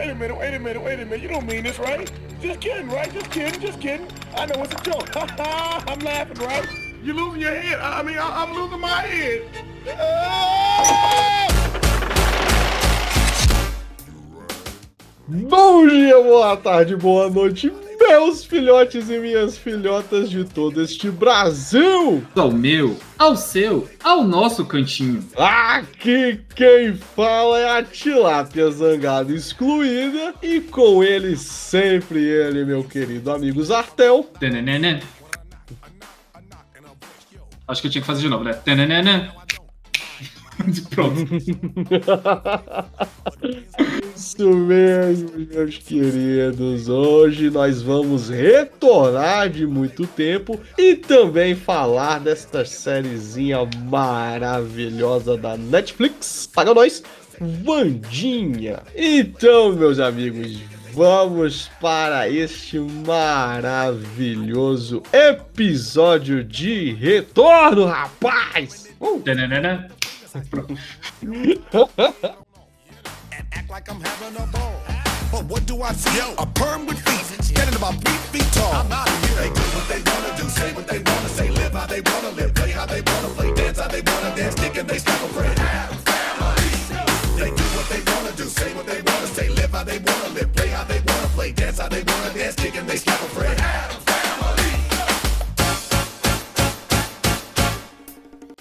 wait a minute, wait a minute, wait a minute. You don't mean this, right? Just kidding, right? Just kidding, just kidding. I know it's a joke. I'm laughing, right? You're losing your head. I mean, I- I'm losing my head. Bom dia, boa tarde, boa noite, meus filhotes e minhas filhotas de todo este Brasil! Ao meu, ao seu, ao nosso cantinho. Aqui quem fala é a tilápia zangada excluída e com ele sempre ele, meu querido amigo Zartel. Tenenene. Acho que eu tinha que fazer de novo, né? Tenenene. Pronto. Isso mesmo, meus queridos. Hoje nós vamos retornar de muito tempo e também falar desta sériezinha maravilhosa da Netflix. Paga nós, Vandinha. Então, meus amigos, vamos para este maravilhoso episódio de retorno, rapaz. Uh! And act like I'm having a ball. But what do I see? Yo, a perm with feet, standing about three feet tall. I'm out of here. They do what they wanna do, say what they wanna say, live how they wanna live, play how they wanna play, dance how they wanna dance, stick and they stack a friend. They do what they wanna do, say what they wanna say, live how they wanna live, play how they wanna play, dance how they wanna dance, stick and they stack a friend.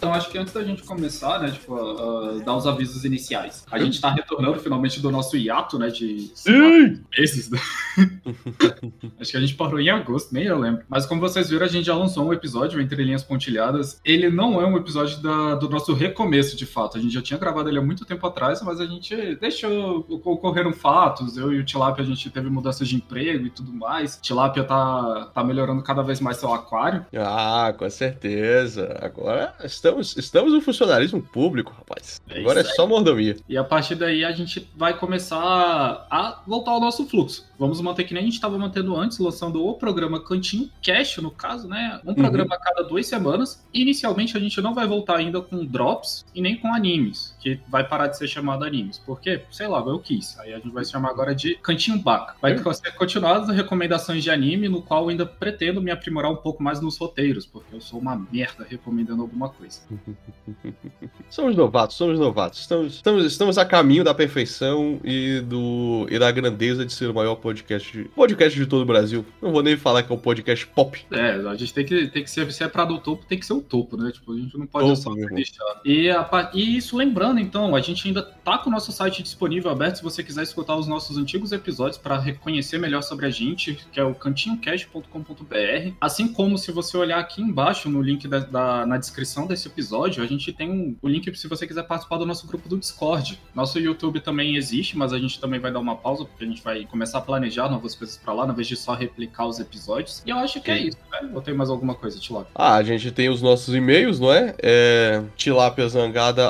Então acho que antes da gente começar, né, tipo, a- a dar os avisos iniciais. A gente tá retornando finalmente do nosso hiato, né, de Sim! meses. né? acho que a gente parou em agosto, nem eu lembro. Mas como vocês viram, a gente já lançou um episódio entre linhas pontilhadas. Ele não é um episódio da- do nosso recomeço, de fato. A gente já tinha gravado ele há muito tempo atrás, mas a gente deixou ocorreram fatos. Eu e o Tilapia, a gente teve mudanças de emprego e tudo mais. Tilapia tá, tá melhorando cada vez mais seu aquário. Ah, com certeza. Agora estamos, estamos no funcionalismo público, rapaz. É Agora é só mordomia. E a partir daí a gente vai começar a voltar ao nosso fluxo. Vamos manter que nem a gente estava mantendo antes, lançando o programa Cantinho Cash, no caso, né? Um programa a cada duas semanas. Inicialmente a gente não vai voltar ainda com drops e nem com animes, que vai parar de ser chamado animes. Porque, sei lá, eu quis. Aí a gente vai se chamar agora de Cantinho Baca. Vai ser continuado as recomendações de anime, no qual eu ainda pretendo me aprimorar um pouco mais nos roteiros, porque eu sou uma merda recomendando alguma coisa. Somos novatos, somos novatos. Estamos, estamos, estamos a caminho da perfeição e, do, e da grandeza de ser o maior podcast de, podcast de todo o Brasil. Não vou nem falar que é um podcast pop. É, a gente tem que, tem que ser, se é pra dar o topo, tem que ser o topo, né? Tipo, a gente não pode Topo, só deixar. E, a e isso lembrando, então, a gente ainda tá com o nosso site disponível aberto se você quiser escutar os nossos antigos episódios para reconhecer melhor sobre a gente, que é o cantinhocast.com.br. Assim como se você olhar aqui embaixo no link da, da- na descrição desse episódio, a gente tem um, o link se você quiser participar do nosso grupo do Discord. Nosso YouTube também existe, mas a gente também vai dar uma pausa, porque a gente vai começar a planejar novas coisas pra lá, na vez de só replicar os episódios. E eu acho que é Sim. isso, né? Ou tem mais alguma coisa, Tilap? Ah, a gente tem os nossos e-mails, não é? É tilapiazangada,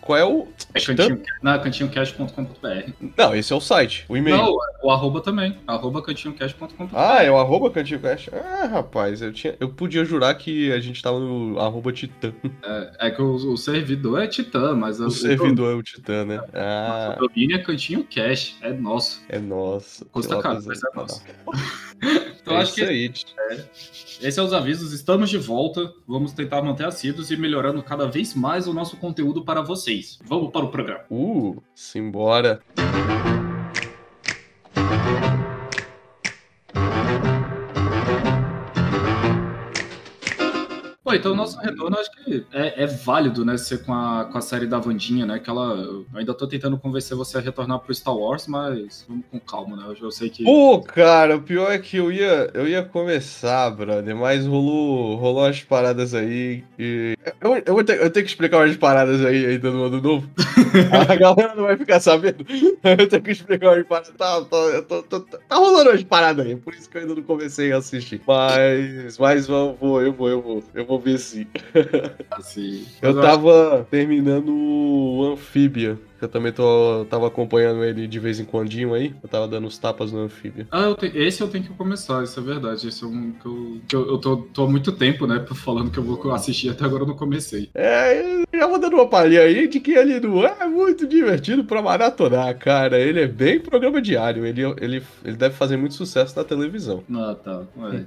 Qual é o... É cantinho, não, cantinhocast.com.br. Não, esse é o site, o e-mail. Não, o arroba também. Arroba cantinhocast.com.br. Ah, é o arroba Cantinho Cast. Ah, rapaz, eu, tinha, eu podia jurar que a gente tava no arroba Titã. É, é que o, o servidor é Titã, mas O servidor é o Titã, né? Ah, O domínio é Cantinho Cash, é nosso. é nosso. Custa caro, mas é nosso. Então É acho que aí. Esses são os avisos. Estamos de volta. Vamos tentar manter assíduos e melhorando cada vez mais o nosso conteúdo para vocês. Vamos para o programa. Uh, simbora. Pô, então o nosso retorno acho que é, é válido, né? Ser com a, com a série da Vandinha, né? Que ela. Eu ainda tô tentando convencer você a retornar pro Star Wars, mas vamos com calma, né? Eu, eu sei que. Pô, cara, o pior é que eu ia, eu ia começar, brother, mas rolou, rolou umas paradas aí e... Eu, eu, vou ter, eu tenho que explicar umas paradas aí ainda no ano novo. A galera não vai ficar sabendo. Eu tenho que explicar umas paradas. Tá, tá, eu tô- tô- tá, tá rolando umas paradas aí, por isso que eu ainda não comecei a assistir. Mas, mas eu vou, eu vou, eu vou, eu vou sim. Assim, Eu tava terminando o Anfíbia. Eu também tô, tava acompanhando ele de vez em quando aí. Eu tava dando os tapas no anfíbio. Ah, eu te... esse eu tenho que começar, isso é verdade. Esse é um que eu, que eu, eu tô, tô há muito tempo, né, falando que eu vou assistir, até agora eu não comecei. É, já vou dando uma palhinha aí de que ele não é muito divertido pra maratonar, cara. Ele é bem programa diário. Ele, ele, ele deve fazer muito sucesso na televisão. Ah, tá.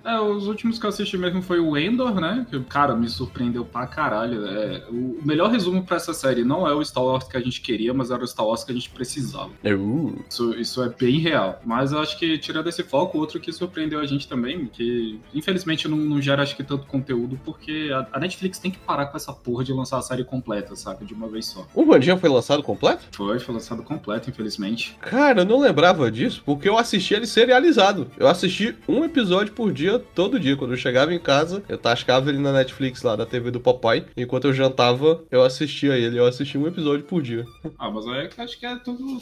É. é, os últimos que eu assisti mesmo foi o Endor, né? Que, cara, me surpreendeu pra caralho. É, o melhor resumo pra essa série não é o Star Wars que a gente queria, mas era o Star Wars que a gente precisava. Uh. Isso, isso é bem real. Mas eu acho que, tirando esse foco, outro que surpreendeu a gente também, que infelizmente não, não gera, acho que, tanto conteúdo, porque a, a, Netflix tem que parar com essa porra de lançar a série completa, sabe? De uma vez só. O Vandinha foi lançado completo? Foi, foi lançado completo, infelizmente. Cara, eu não lembrava disso, porque eu assisti ele serializado. Eu assisti um episódio por dia, todo dia. Quando eu chegava em casa, eu tascava ele na Netflix lá, da TV do papai. Enquanto eu jantava, eu assistia ele. Eu assistia um episódio por dia. Ah, mas aí acho que é tudo.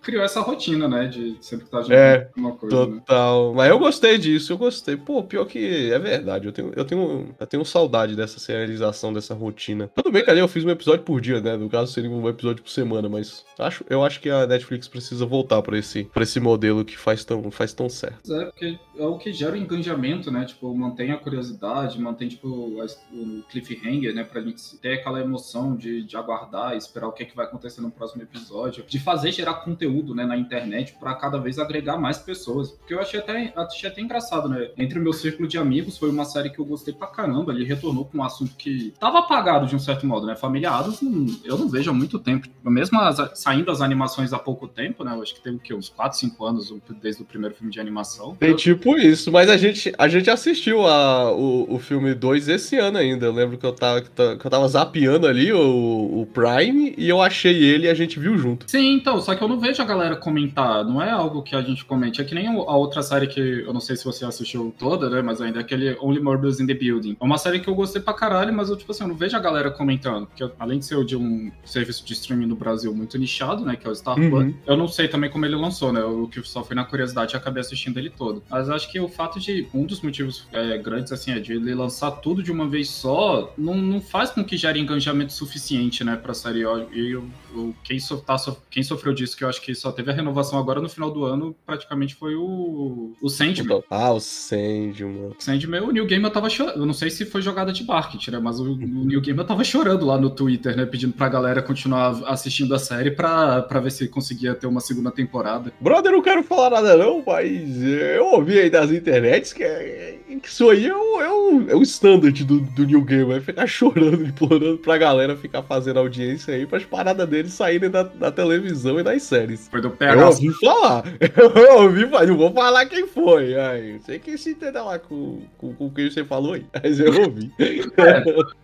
Criou essa rotina, né? De sempre estar jogando é, uma coisa. Né? Total. Né? Mas eu gostei disso, eu gostei. Pô, pior que é verdade. Eu tenho, eu tenho, eu tenho saudade dessa serialização, dessa rotina. Tudo bem, cara, eu fiz um episódio por dia, né? No caso, seria um episódio por semana, mas acho, eu acho que a Netflix precisa voltar para esse, pra esse modelo que faz tão, faz tão certo. É, porque é o que gera o engajamento, né? Tipo, mantém a curiosidade, mantém, tipo, o cliffhanger, né? Pra gente ter aquela emoção de, de aguardar, esperar o que, é que vai acontecer no próximo episódio, de fazer gerar conteúdo, né, na internet para cada vez agregar mais pessoas. Porque eu achei até, achei até engraçado, né? Entre o meu círculo de amigos, foi uma série que eu gostei pra caramba. Ele retornou com um assunto que tava apagado de um certo modo, né? Família Adams, eu não vejo há muito tempo. Mesmo as, saindo as animações há pouco tempo, né? Eu acho que tem o quê? Uns 4, 5 anos desde o primeiro filme de animação. Tem eu... tipo isso, mas a gente, a gente assistiu a, o, o filme 2 esse ano ainda. Eu lembro que eu tava, que eu tava zapeando ali o, o Prime e eu achei ele gente viu junto. Sim, então, só que eu não vejo a galera comentar. Não é algo que a gente comente. É que nem a outra série que eu não sei se você assistiu toda, né? Mas ainda é aquele Only Murders in the Building. É uma série que eu gostei pra caralho, mas eu, tipo assim, eu não vejo a galera comentando. Porque além de ser de um serviço de streaming no Brasil muito nichado, né? Que é o Star uhum. Plus, eu não sei também como ele lançou, né? O que só foi na curiosidade e acabei assistindo ele todo. Mas acho que o fato de. Um dos motivos é, grandes, assim, é de ele lançar tudo de uma vez só, não, não faz com que gere engajamento suficiente, né, pra série. E eu, eu, quem, so, tá, so, quem sofreu disso, que eu acho que só teve a renovação agora no final do ano, praticamente foi o, o Sandman. Ah, o Sandman. O Sandman, o New Gamer tava chorando. Eu não sei se foi jogada de marketing, né, mas o, o New Gamer tava chorando lá no Twitter, né, pedindo pra galera continuar assistindo a série pra, pra ver se conseguia ter uma segunda temporada. Brother, eu não quero falar nada não, mas eu ouvi aí das internets que, é, que isso aí é o, é o, é o standard do, do New Gamer, ficar chorando, implorando pra galera ficar fazendo audiência aí pras paradas deles saírem da, da televisão e das séries. Foi do PH. Eu ouvi falar. Eu ouvi falar. Não vou falar quem foi. Ai, sei que se entender lá com, com, com quem você falou aí. Mas eu ouvi. É,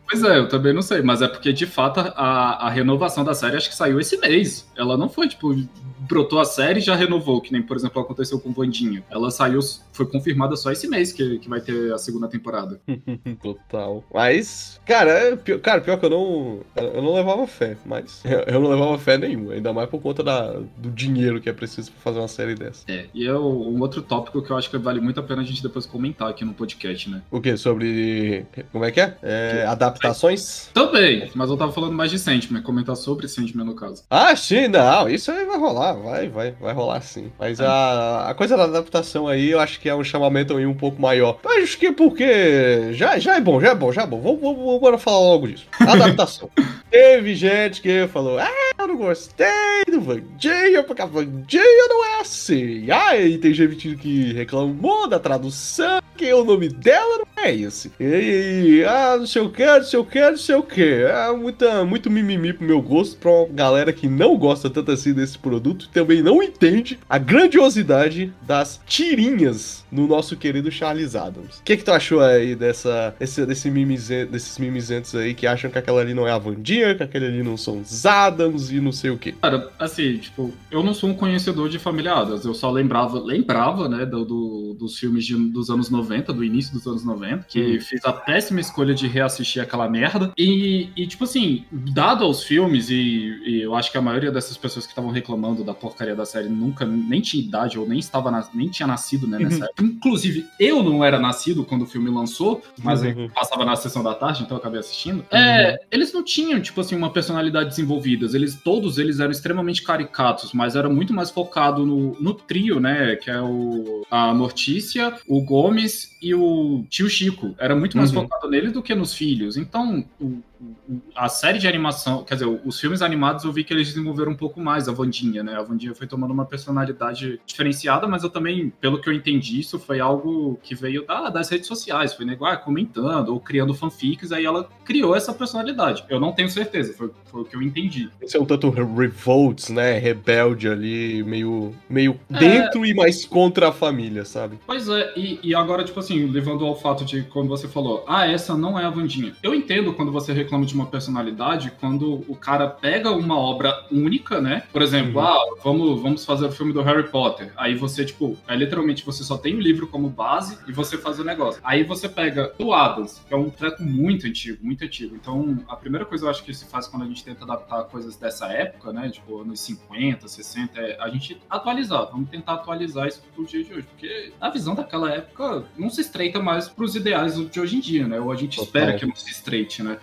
pois é, eu também não sei. Mas é porque, de fato, a, a renovação da série acho que saiu esse mês. Ela não foi, tipo, brotou a série e já renovou, que nem, por exemplo, aconteceu com Vandinha. Ela saiu, foi confirmada só esse mês que, que vai ter a segunda temporada. Total. Mas, cara, é pior, cara, pior que eu não. Eu não levava fé, mas. Eu não levava fé nenhuma, ainda mais por conta da, do dinheiro que é preciso pra fazer uma série dessa. É, e é um outro tópico que eu acho que vale muito a pena a gente depois comentar aqui no podcast, né? O quê? Sobre. Como é que é? é adaptações? Também, mas eu tava falando mais de Sandman, comentar sobre Sandman no caso. Ah, sim, não, isso aí vai rolar, vai, vai, vai rolar sim. Mas é. a, a coisa da adaptação aí, eu acho que é um chamamento aí um pouco maior. Mas acho que é porque já, já é bom, já é bom, já é bom. Vamos, vamos, vamos falar logo disso. Adaptação. Teve gente que falou, ah, eu não gostei do Vandinha, porque a Vandinha não é assim. Aí tem gente que reclamou da tradução, que o nome dela não é esse. E, ah, não sei o que, não sei o que, não sei o que. É muita, muito mimimi pro meu gosto, pra uma galera que não gosta tanto assim desse produto e também não entende a grandiosidade das tirinhas no nosso querido Charles Adams. O que, que tu achou aí dessa, desse, desse mimizen, desses mimizentos aí que acham que aquela ali não é a Vandinha? que aquele ali não são os Adams e não sei o que. Cara, assim, tipo, eu não sou um conhecedor de Família Adams, eu só lembrava, lembrava, né, do, do dos filmes de, dos anos 90, do início dos anos 90, que hum. fiz a péssima escolha de reassistir aquela merda. E, e tipo assim, dado aos filmes, e, e, eu acho que a maioria dessas pessoas que estavam reclamando da porcaria da série nunca nem tinha idade ou nem estava na, nem tinha nascido, né, nessa uhum. época. Inclusive, eu não era nascido quando o filme lançou, mas uhum. passava na sessão da tarde, então eu acabei assistindo. Uhum. É, eles não tinham, tipo, tipo assim, uma personalidade desenvolvida. Eles, todos eles eram extremamente caricatos, mas era muito mais focado no, no trio, né? Que é o a Mortícia, o Gomes e o tio Chico. Era muito mais Uhum. focado neles do que nos filhos. Então, o- o- a série de animação, quer dizer, os filmes animados eu vi que eles desenvolveram um pouco mais a Vandinha, né? A Vandinha foi tomando uma personalidade diferenciada, mas eu também, pelo que eu entendi, isso foi algo que veio da- das redes sociais. Foi nego, ah, comentando ou criando fanfics, aí ela criou essa personalidade. Eu não tenho certeza, foi, foi o que eu entendi. Esse é um tanto revolts, né? Rebelde ali, meio, meio É. dentro e mais contra a família, sabe? Pois é, e, e agora, tipo assim, levando ao fato de como você falou, ah, essa não é a Vandinha. Eu entendo quando você reclama de uma personalidade, quando o cara pega uma obra única, né? Por exemplo, Uhum. ah, vamos, vamos fazer o filme do Harry Potter. Aí você, tipo, é literalmente você só tem o livro como base e você faz o negócio. Aí você pega o Adams, que é um treco muito antigo, muito antigo. Então, a primeira coisa eu acho que se faz quando a gente tenta adaptar coisas dessa época, né? Tipo, anos 50, 60, é a gente atualizar. Vamos tentar atualizar isso pro dia de hoje. Porque a visão daquela época não se estreita mais pros ideais de hoje em dia, né? Ou a gente Total. espera que não se estreite, né?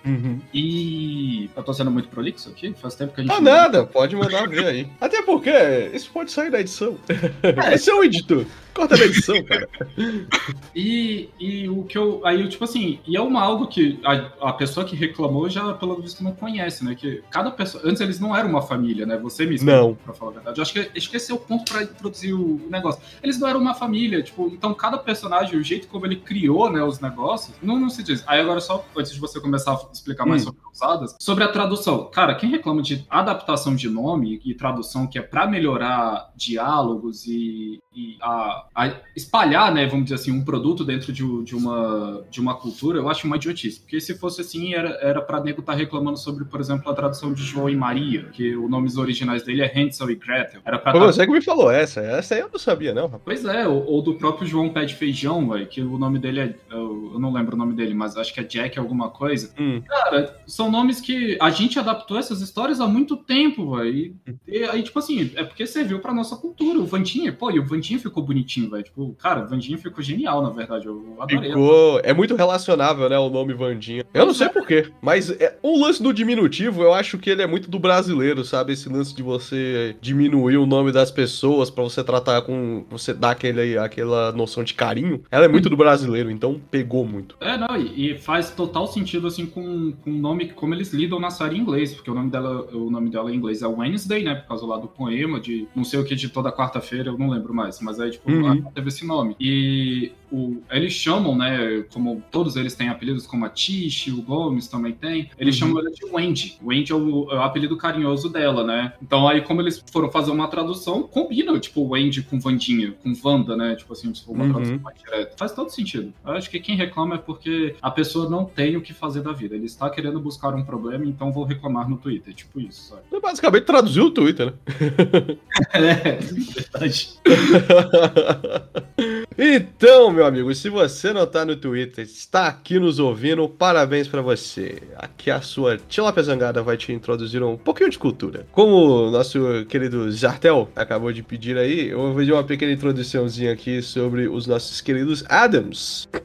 E. Eu tô sendo muito prolixo aqui? Faz tempo que a gente. Ah, não- nada, pode mandar ver aí. Até porque isso pode sair da edição. Esse é o editor. Corta da edição, cara. E, e o que eu. Aí, tipo assim, e é uma algo que a, a pessoa que reclamou já, pelo visto, não conhece, né? Que cada pessoa. Antes eles não eram uma família, né? Você me Não. pra falar a verdade. Eu acho que, acho que esse é o ponto pra introduzir o negócio. Eles não eram uma família, tipo, então cada personagem, o jeito como ele criou, né, os negócios, não, não se diz. Aí agora, só antes de você começar a explicar mais Hum. sobre usadas, sobre a tradução. Cara, quem reclama de adaptação de nome e tradução que é pra melhorar diálogos e, e a, a espalhar, né, vamos dizer assim, um produto dentro de, de uma, de uma cultura, eu acho uma idiotice. Porque se fosse assim, era, pra nego estar reclamando sobre, por exemplo, a tradução de João e Maria, que os nomes originais dele é Hansel e Gretel. Era pra Foi tá- você que me falou essa. Essa aí eu não sabia, não, rapaz. Pois é, ou, ou do próprio João Pé de Feijão, véio, que o nome dele é. Eu, eu não lembro o nome dele, mas acho que é Jack alguma coisa. Hum. Cara, são nomes que a gente adaptou essas histórias há muito tempo, velho. E, e aí, tipo assim, é porque serviu pra nossa cultura. O Vandinha, pô, e o Vandinha ficou bonitinho, velho. Tipo, cara, Vandinha ficou genial, na verdade. Eu adorei. Ficou. É muito relacionável, né? O nome Vandinha. Eu não sei porquê, mas é, o lance do diminutivo, eu acho que ele é muito do brasileiro, sabe? Esse lance de você diminuir o nome das pessoas pra você tratar com. Você dar aquele, aquela noção de carinho. Ela é muito do brasileiro, então pegou muito. É, não, e, e faz total sentido, assim, com, com o nome, como eles lidam na série em inglês, porque o nome dela, o nome dela em inglês é Wednesday, né, por causa lá do poema, de não sei o que, de toda quarta-feira, eu não lembro mais, mas aí, tipo, Uhum. teve esse nome. E o, eles chamam, né, como todos eles têm apelidos, como a Tish, o Gomes também tem, eles Uhum. chamam ela de Wendy. Wendy é o, é o apelido carinhoso dela, né, então aí, como eles foram fazer uma tradução, combina, tipo, Wendy com Vandinha, com Wanda, né, tipo assim, se for uma Uhum. tradução mais direta. Faz todo sentido. Eu acho que quem reclama é porque a pessoa não tem o que fazer da vida. Ele está querendo buscar um problema, então vou reclamar no Twitter. Tipo isso, sabe? Você basicamente traduziu o Twitter, né? É, verdade. então, meu amigo, se você não tá no Twitter, está aqui nos ouvindo, parabéns pra você. Aqui a sua Tilapia Zangada vai te introduzir um pouquinho de cultura. Como o nosso querido Zartel acabou de pedir aí, eu vou fazer uma pequena introduçãozinha aqui sobre os nossos queridos Adams.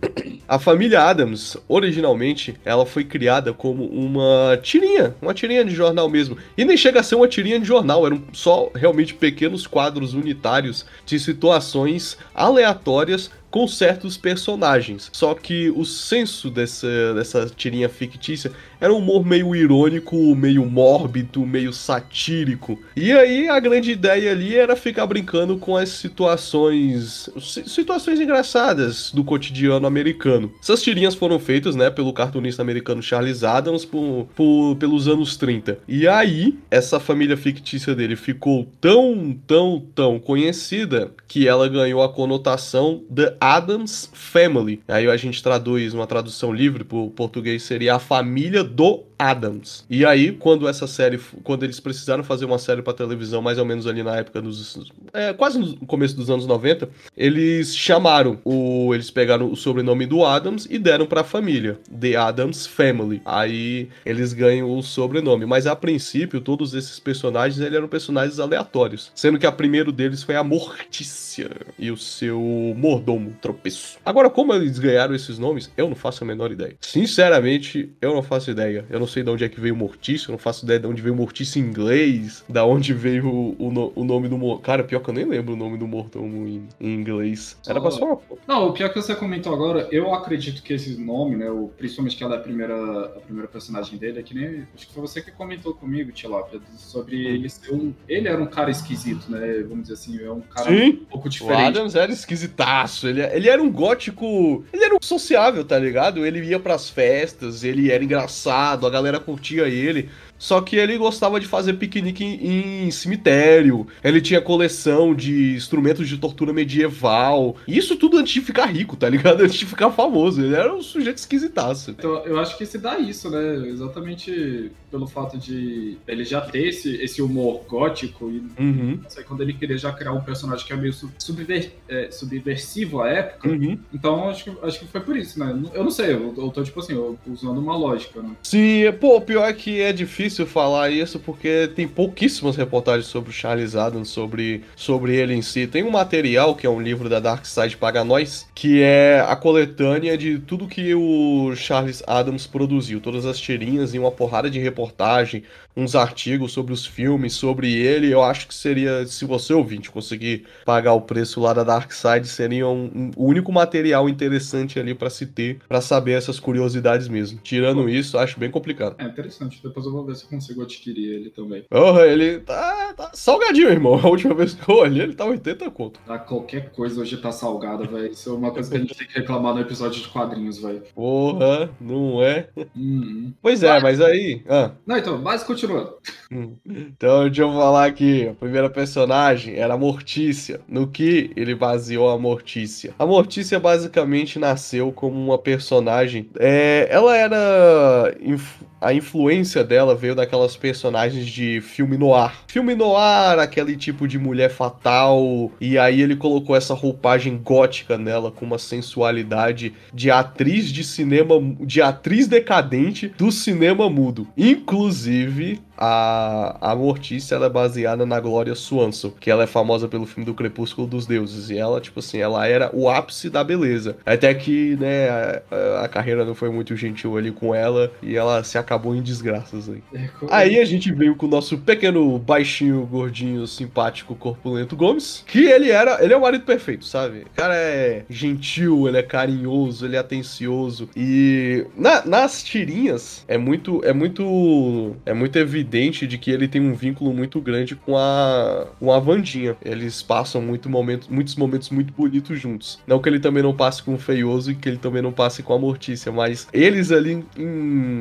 A família Adams, originalmente, ela foi criada como uma tirinha, uma tirinha de jornal mesmo. E nem chega a ser uma tirinha de jornal, eram só realmente pequenos quadros unitários de situações aleatórias com certos personagens. Só que o senso dessa, dessa tirinha fictícia era um humor meio irônico, meio mórbido, meio satírico. E aí a grande ideia ali era ficar brincando com as situações. si- situações engraçadas do cotidiano americano. Essas tirinhas foram feitas, né, pelo cartunista americano Charles Adams por, por- pelos anos 30. E aí, essa família fictícia dele ficou tão, tão, tão conhecida que ela ganhou a conotação The Adams Family. Aí a gente traduz uma tradução livre para o português seria a família do Adams. E aí, quando essa série, quando eles precisaram fazer uma série para televisão, mais ou menos ali na época dos é, quase no começo dos anos 90, eles chamaram o. Eles pegaram o sobrenome do Adams e deram pra família. The Adams Family. Aí eles ganham o sobrenome. Mas a princípio, todos esses personagens eles eram personagens aleatórios. Sendo que a primeiro deles foi a Mortícia e o seu mordomo tropeço. Agora, como eles ganharam esses nomes, eu não faço a menor ideia. Sinceramente, eu não faço ideia. Eu não sei de onde é que veio Mortícia, eu não faço ideia de onde veio Mortícia em inglês, da onde veio o, o, o nome do mordomo. Cara, pior que eu nem lembro o nome do mordomo em, em inglês. Era pra só uma Não, o pior que você comentou agora, eu acredito que esse nome, né, o, principalmente que ela é a primeira, a primeira personagem dele, é que nem. Acho que foi você que comentou comigo, Tilapia, sobre Hum. ele ser um. Ele era um cara esquisito, né? Vamos dizer assim, é um cara Sim. um pouco O diferente. Adams era esquisitaço. Ele, ele era um gótico. Ele era um sociável, tá ligado? Ele ia pras festas, ele era engraçado, a galera curtia ele. Só que ele gostava de fazer piquenique em, em cemitério. Ele tinha coleção de instrumentos de tortura medieval. Isso tudo antes de ficar rico, tá ligado? Antes de ficar famoso. Ele era um sujeito esquisitaço. Então, eu acho que se dá isso, né? Exatamente pelo fato de ele já ter esse, esse humor gótico e Uhum, quando ele queria já criar um personagem que é meio sub- subver- é, subversivo à época. uhum. Então, acho que, acho que foi por isso, né? Eu não sei, eu, eu tô, tipo assim, eu- usando uma lógica, né? Sim, pô, o pior é que é difícil falar isso porque tem pouquíssimas reportagens sobre o Charles Adams, sobre, sobre ele em si. Tem um material, que é um livro da Dark Side Paga Nós, que é a coletânea de tudo que o Charles Adams produziu. Todas as tirinhas e uma porrada de reportagem, uns artigos sobre os filmes, sobre ele. Eu acho que seria, se você ouvinte conseguir pagar o preço lá da Dark Side, seria um, um- o único material interessante ali pra se ter, pra saber essas curiosidades mesmo. Tirando isso, acho bem complicado. É interessante, depois eu vou ver se eu consigo adquirir ele também. Oh, ele tá, tá salgadinho, irmão. A última vez que eu olhei, ele tá 80 conto. Tá, qualquer coisa hoje tá salgada, velho. Isso é uma coisa que a gente tem que reclamar no episódio de quadrinhos, velho. Porra, não é? Uhum. Pois é, mas aí. Ah, Não, então, mas continuando. hum. Então, deixa eu falar aqui. A primeira personagem era a Mortícia. No que ele baseou a Mortícia? A Mortícia basicamente nasceu como uma personagem. É, ela era. inf- A influência dela veio daquelas personagens de filme noir. Filme noir, aquele tipo de mulher fatal. E aí ele colocou essa roupagem gótica nela com uma sensualidade de atriz de cinema, de atriz decadente do cinema mudo. Inclusive, a, a Mortícia ela é baseada na Gloria Swanson, que ela é famosa pelo filme do Crepúsculo dos Deuses. E ela, tipo assim, ela era o ápice da beleza. Até que, né, a, a- carreira não foi muito gentil ali com ela e ela se acabou em desgraças aí. É, Aí a gente veio com o nosso pequeno baixinho, gordinho, simpático, corpulento Gomes, que ele era, ele é o marido perfeito, sabe? O cara é gentil, ele é carinhoso, ele é atencioso e na- nas tirinhas é muito, é muito, é muito evidente de que ele tem um vínculo muito grande com a, com a Vandinha. Eles passam muito momentos, muitos momentos muito bonitos juntos. Não que ele também não passe com o Feioso e que ele também não passe com a Mortícia, mas eles ali,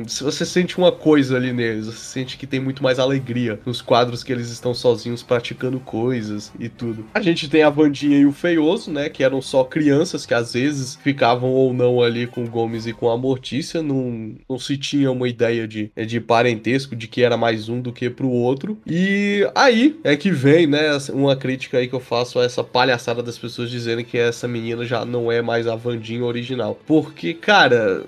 se você sente uma coisa ali neles, você sente que tem muito mais alegria nos quadros que eles estão sozinhos praticando coisas e tudo. A gente tem a Vandinha e o Feioso, né, que eram só crianças que às vezes ficavam ou não ali com o Gomes e com a Mortícia, não, não se tinha uma ideia de, de parentesco, de que era mais um do que pro outro. E aí é que vem, né, uma crítica aí que eu faço a essa palhaçada das pessoas dizendo que essa menina já não é mais a Vandinha original. Porque, cara,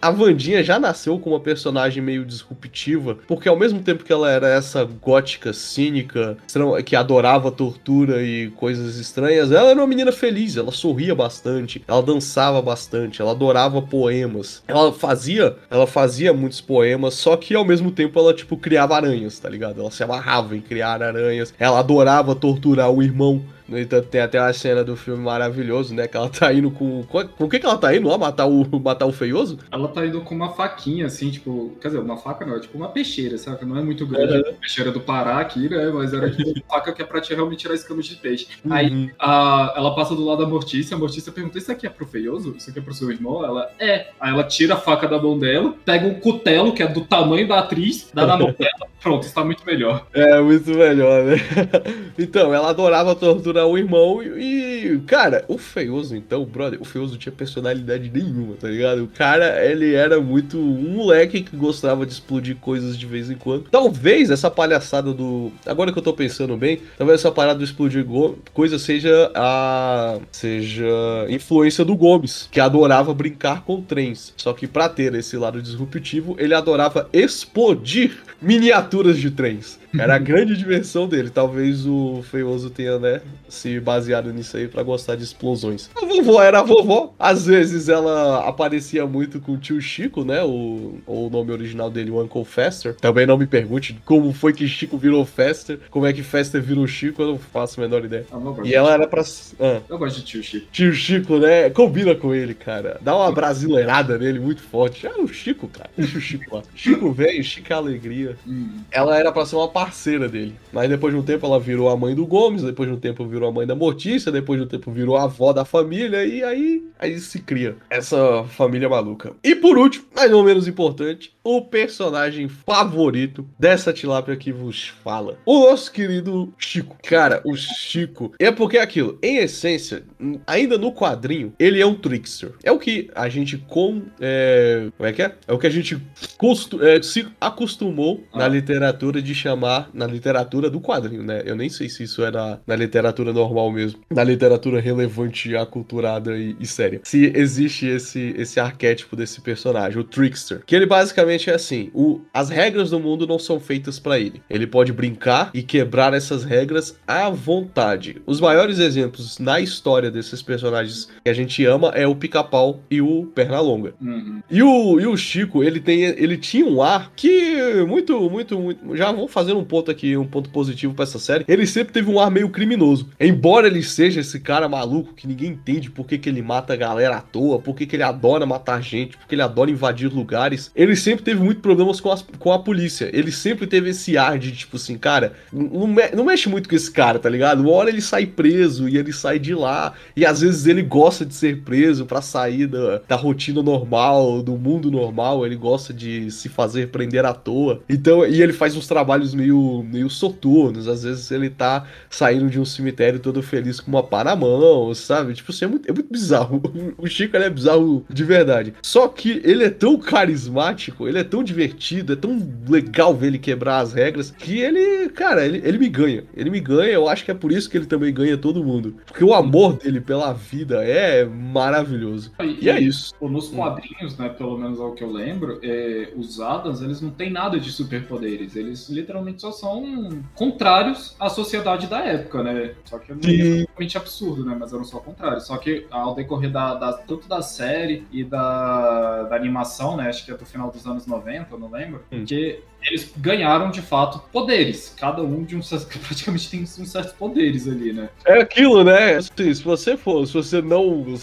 a Vandinha já nasceu com uma personagem meio disruptiva, porque ao mesmo tempo que ela era essa gótica cínica, que adorava tortura e coisas estranhas, ela era uma menina feliz, ela sorria bastante, ela dançava bastante, ela adorava poemas. Ela fazia, ela fazia muitos poemas, só que ao mesmo tempo ela tipo criava aranhas, tá ligado? Ela se amarrava em criar aranhas. Ela adorava torturar o irmão. No entanto, tem até a cena do filme maravilhoso, né? Que ela tá indo com. Com o que, que ela tá indo lá? Matar o, matar o feioso? Ela tá indo com uma faquinha, assim, tipo. Quer dizer, uma faca não, é tipo uma peixeira, sabe? Não é muito grande. A peixeira do Pará aqui, né? Mas era tipo uma faca que é pra te realmente tirar escamas de peixe. Aí Uhum. a, ela passa do lado da Mortícia, a Mortícia pergunta: Isso aqui é pro feioso? Isso aqui é pro seu irmão? Ela é. Aí ela tira a faca da mão dela, pega um cutelo, que é do tamanho da atriz, dá na mão dela, Pronto, está muito melhor. É, muito melhor, né? Então, ela adorava torturar o irmão e, cara, o Feioso, então, brother, o Feioso não tinha personalidade nenhuma, tá ligado? O cara, ele era muito um moleque que gostava de explodir coisas de vez em quando. Talvez essa palhaçada do. Agora que eu tô pensando bem, talvez essa parada do explodir coisa seja a. seja influência do Gomes, que adorava brincar com trens. Só que pra ter esse lado disruptivo, ele adorava explodir miniaturas de trens. Era a grande diversão dele. Talvez o Feioso tenha, né, se baseado nisso aí para gostar de explosões. A vovó era a vovó. Às vezes ela aparecia muito com o tio Chico, né? O, o nome original dele, o Uncle Fester. Também não me pergunte como foi que Chico virou Fester. Como é que Fester virou Chico, eu não faço a menor ideia. e ela era pra. Ah. Eu gosto de tio Chico. Tio Chico, né? Combina com ele, cara. Dá uma brasileirada nele muito forte. É o Chico, cara. Deixa o Chico lá. Chico velho, Chico alegria. Hum. Ela era pra ser uma parceira dele. Mas depois de um tempo ela virou a mãe do Gomes, depois de um tempo virou a mãe da Mortícia, depois de um tempo virou a avó da família, e aí, aí se cria essa família maluca. E por último, mas não menos importante, o personagem favorito dessa tilápia que vos fala. O nosso querido Chico. Cara, o Chico. É porque é aquilo, em essência, ainda no quadrinho, ele é um trickster. É o que a gente com. É, como é que é? É o que a gente costu, é, se acostumou ah. na literatura de chamar. Na literatura do quadrinho, né? Eu nem sei se isso é na, na literatura normal mesmo. Na literatura relevante, aculturada e, e séria. Se existe esse, esse arquétipo desse personagem, o trickster. Que ele basicamente basicamente é assim: o, as regras do mundo não são feitas para ele. Ele pode brincar e quebrar essas regras à vontade. Os maiores exemplos na história desses personagens que a gente ama é o Pica-Pau e o Pernalonga. Uhum. E, o, e o Chico, ele, tem, ele tinha um ar que muito, muito, muito. Já vou fazer um ponto aqui, um ponto positivo para essa série. Ele sempre teve um ar meio criminoso. Embora ele seja esse cara maluco que ninguém entende por que, que ele mata a galera à toa, por que, que ele adora matar gente, porque ele adora invadir lugares. Ele sempre sempre teve muito problemas com, as, com a polícia. Ele sempre teve esse ar de, tipo assim, cara, não, me, não mexe muito com esse cara, tá ligado? Uma hora ele sai preso e ele sai de lá. E às vezes ele gosta de ser preso para sair da, da rotina normal, do mundo normal. Ele gosta de se fazer prender à toa. Então, e ele faz uns trabalhos meio, meio soturnos. Às vezes ele tá saindo de um cemitério todo feliz com uma pá na mão, sabe? Tipo assim, é muito, é muito bizarro. O Chico é bizarro de verdade. Só que ele é tão carismático ele é tão divertido, é tão legal ver ele quebrar as regras, que ele, cara, ele, ele me ganha. Ele me ganha, eu acho que é por isso que ele também ganha todo mundo. Porque o amor dele pela vida é maravilhoso. E, e é isso. Nos quadrinhos, né, pelo menos é o que eu lembro, é, os Adams, eles não têm nada de superpoderes. Eles literalmente só são contrários à sociedade da época, né? Só que é realmente absurdo, né? Mas eram só contrários. Só que ao decorrer da, da, tanto da série e da, da animação, né? Acho que é do final dos anos anos 90, eu não lembro, hum. que eles ganharam de fato poderes. Cada um de um praticamente tem uns certos poderes ali, né? É aquilo, né? Assim, se você for, se você não.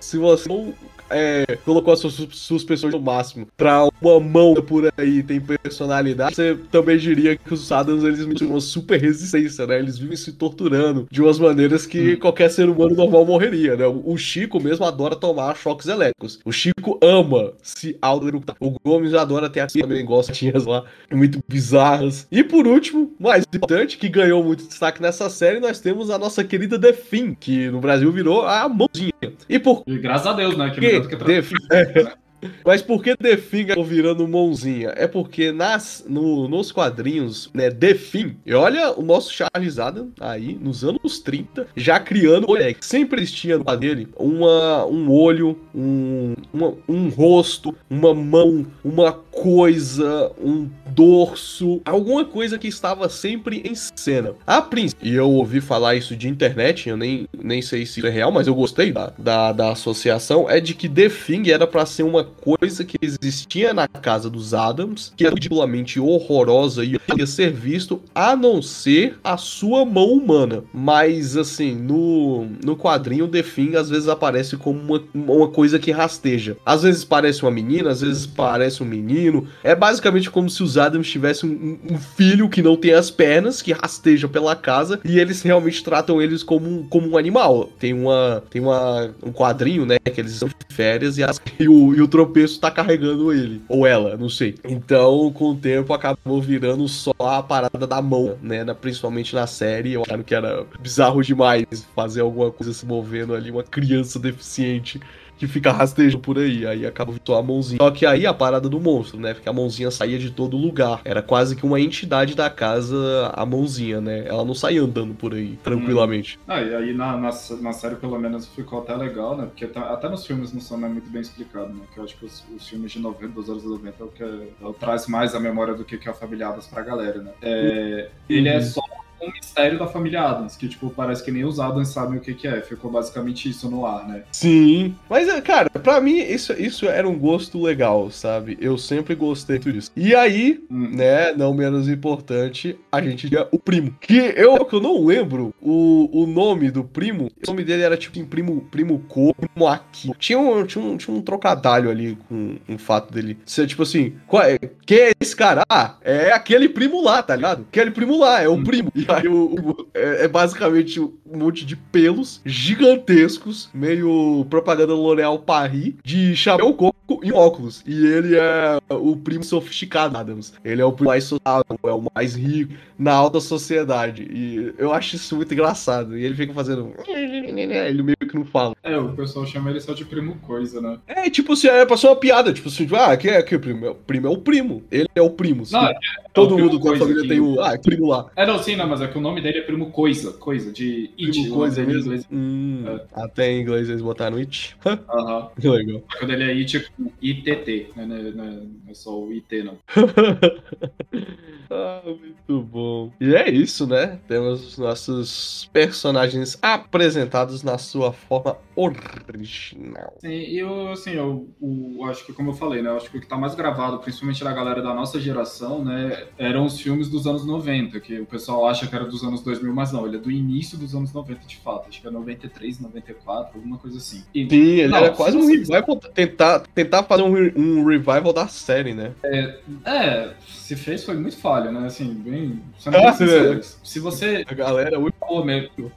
Se você não é, colocou as suas suspensões no máximo pra uma mão por aí tem personalidade, você também diria que os Adams eles têm uma super resistência, né? Eles vivem se torturando de umas maneiras que hum. qualquer ser humano normal morreria, né? O Chico mesmo adora tomar choques elétricos. O Chico ama se auto O Gomes adora ter assim, também gosta de lá muito bizarras. E por último, mais importante, que ganhou muito destaque nessa série, nós temos a nossa querida Defin, que no Brasil virou a mãozinha. E por. E graças a Deus, né? Que que, Def... é. Mas por que Defin é virando mãozinha? É porque nas, no, nos quadrinhos, né, Defin, e olha o nosso Charles Adam aí, nos anos 30, já criando moleque. Sempre existia no dele uma, um olho, um, uma, um rosto, uma mão, uma coisa, um dorso, alguma coisa que estava sempre em cena. A princípio, e eu ouvi falar isso de internet, eu nem, nem sei se é real, mas eu gostei da, da, da associação, é de que Defing era para ser uma coisa que existia na casa dos Adams, que era ridiculamente horrorosa e ia ser visto a não ser a sua mão humana. Mas, assim, no, no quadrinho, The Thing às vezes aparece como uma, uma coisa que rasteja. Às vezes parece uma menina, às vezes parece um menino. É basicamente como se os Adams tivessem um, um filho que não tem as pernas, que rasteja pela casa, e eles realmente tratam eles como como um animal. Tem uma tem uma, um quadrinho, né, que eles são de férias e, as, e o, e o tropeço tá carregando ele. Ou ela, não sei. Então, com o tempo, acabou virando só a parada da mão, né? Na, principalmente na série. Eu acho que era bizarro demais fazer alguma coisa se movendo ali, uma criança deficiente que fica rastejando por aí. Aí acaba só a mãozinha. Só que aí a parada do monstro, né? Porque a mãozinha saía de todo lugar. Era quase que uma entidade da casa, a mãozinha, né? Ela não saía andando por aí, tranquilamente. Hum. Ah, e aí na, na, na, série, pelo menos, ficou até legal, né? Porque tá, até nos filmes não são né, muito bem explicados, né? Que eu acho que os, os, filmes de 90, dos anos 90 é o que é, é, traz mais a memória do que, que é o Familiadas pra galera, né? É, uhum. Ele é só um mistério da família Adams, que, tipo, parece que nem os Adams sabem o que, que é. Ficou basicamente isso no ar, né? Sim. Mas, cara, pra mim, isso, isso era um gosto legal, sabe? Eu sempre gostei disso. E aí, hum. né, não menos importante, a gente tinha o primo. Que eu, que eu não lembro o, o nome do primo. O nome dele era, tipo, primo, primo Co, primo aqui. Tinha um, tinha um, tinha um trocadalho ali com, o fato dele ser, tipo assim, qual é, quem é esse cara? Ah, é aquele primo lá, tá ligado? Aquele primo lá, é o hum. primo. E aí o, o, é, é, basicamente um monte de pelos gigantescos, meio propaganda L'Oréal Paris, de chapéu coco e óculos. E ele é o primo sofisticado Adams. Ele é o primo mais social, é o mais rico na alta sociedade. E eu acho isso muito engraçado. E ele fica fazendo. Ele meio que não fala. É, o pessoal chama ele só de primo coisa, né? É, tipo assim, é passou uma piada. Tipo assim, ah, quem é que é o primo? O primo é o primo. Ele é o primo. Não, é, Todo é mundo da família que... tem o. Ah, é primo lá. É, não, sim, não, mas é que o nome dele é primo coisa. Coisa, de it. Primo coisa mesmo? Inglês. Hum, é. Até em inglês eles botaram it. Aham. -huh. Legal. Quando ele é it, é com ITT, né? Não é, não é só o IT, não. ah, muito bom. E é isso, né? Temos os nossos personagens apresentados na sua forma original. Sim, e eu, assim, eu, eu, acho que, como eu falei, né? Eu acho que o que tá mais gravado, principalmente da galera da nossa geração, né? Eram os filmes dos anos 90, que o pessoal acha que era dos anos 2000, mas não, ele é do início dos anos 90 de fato. Acho que é 93, 94, alguma coisa assim. E, Sim, ele não, era quase um revival, tentar, tentar fazer um, um revival da série, né? É, é, se fez foi muito falha, né? Assim, bem. Ah, sincero, se você. A galera, muito boa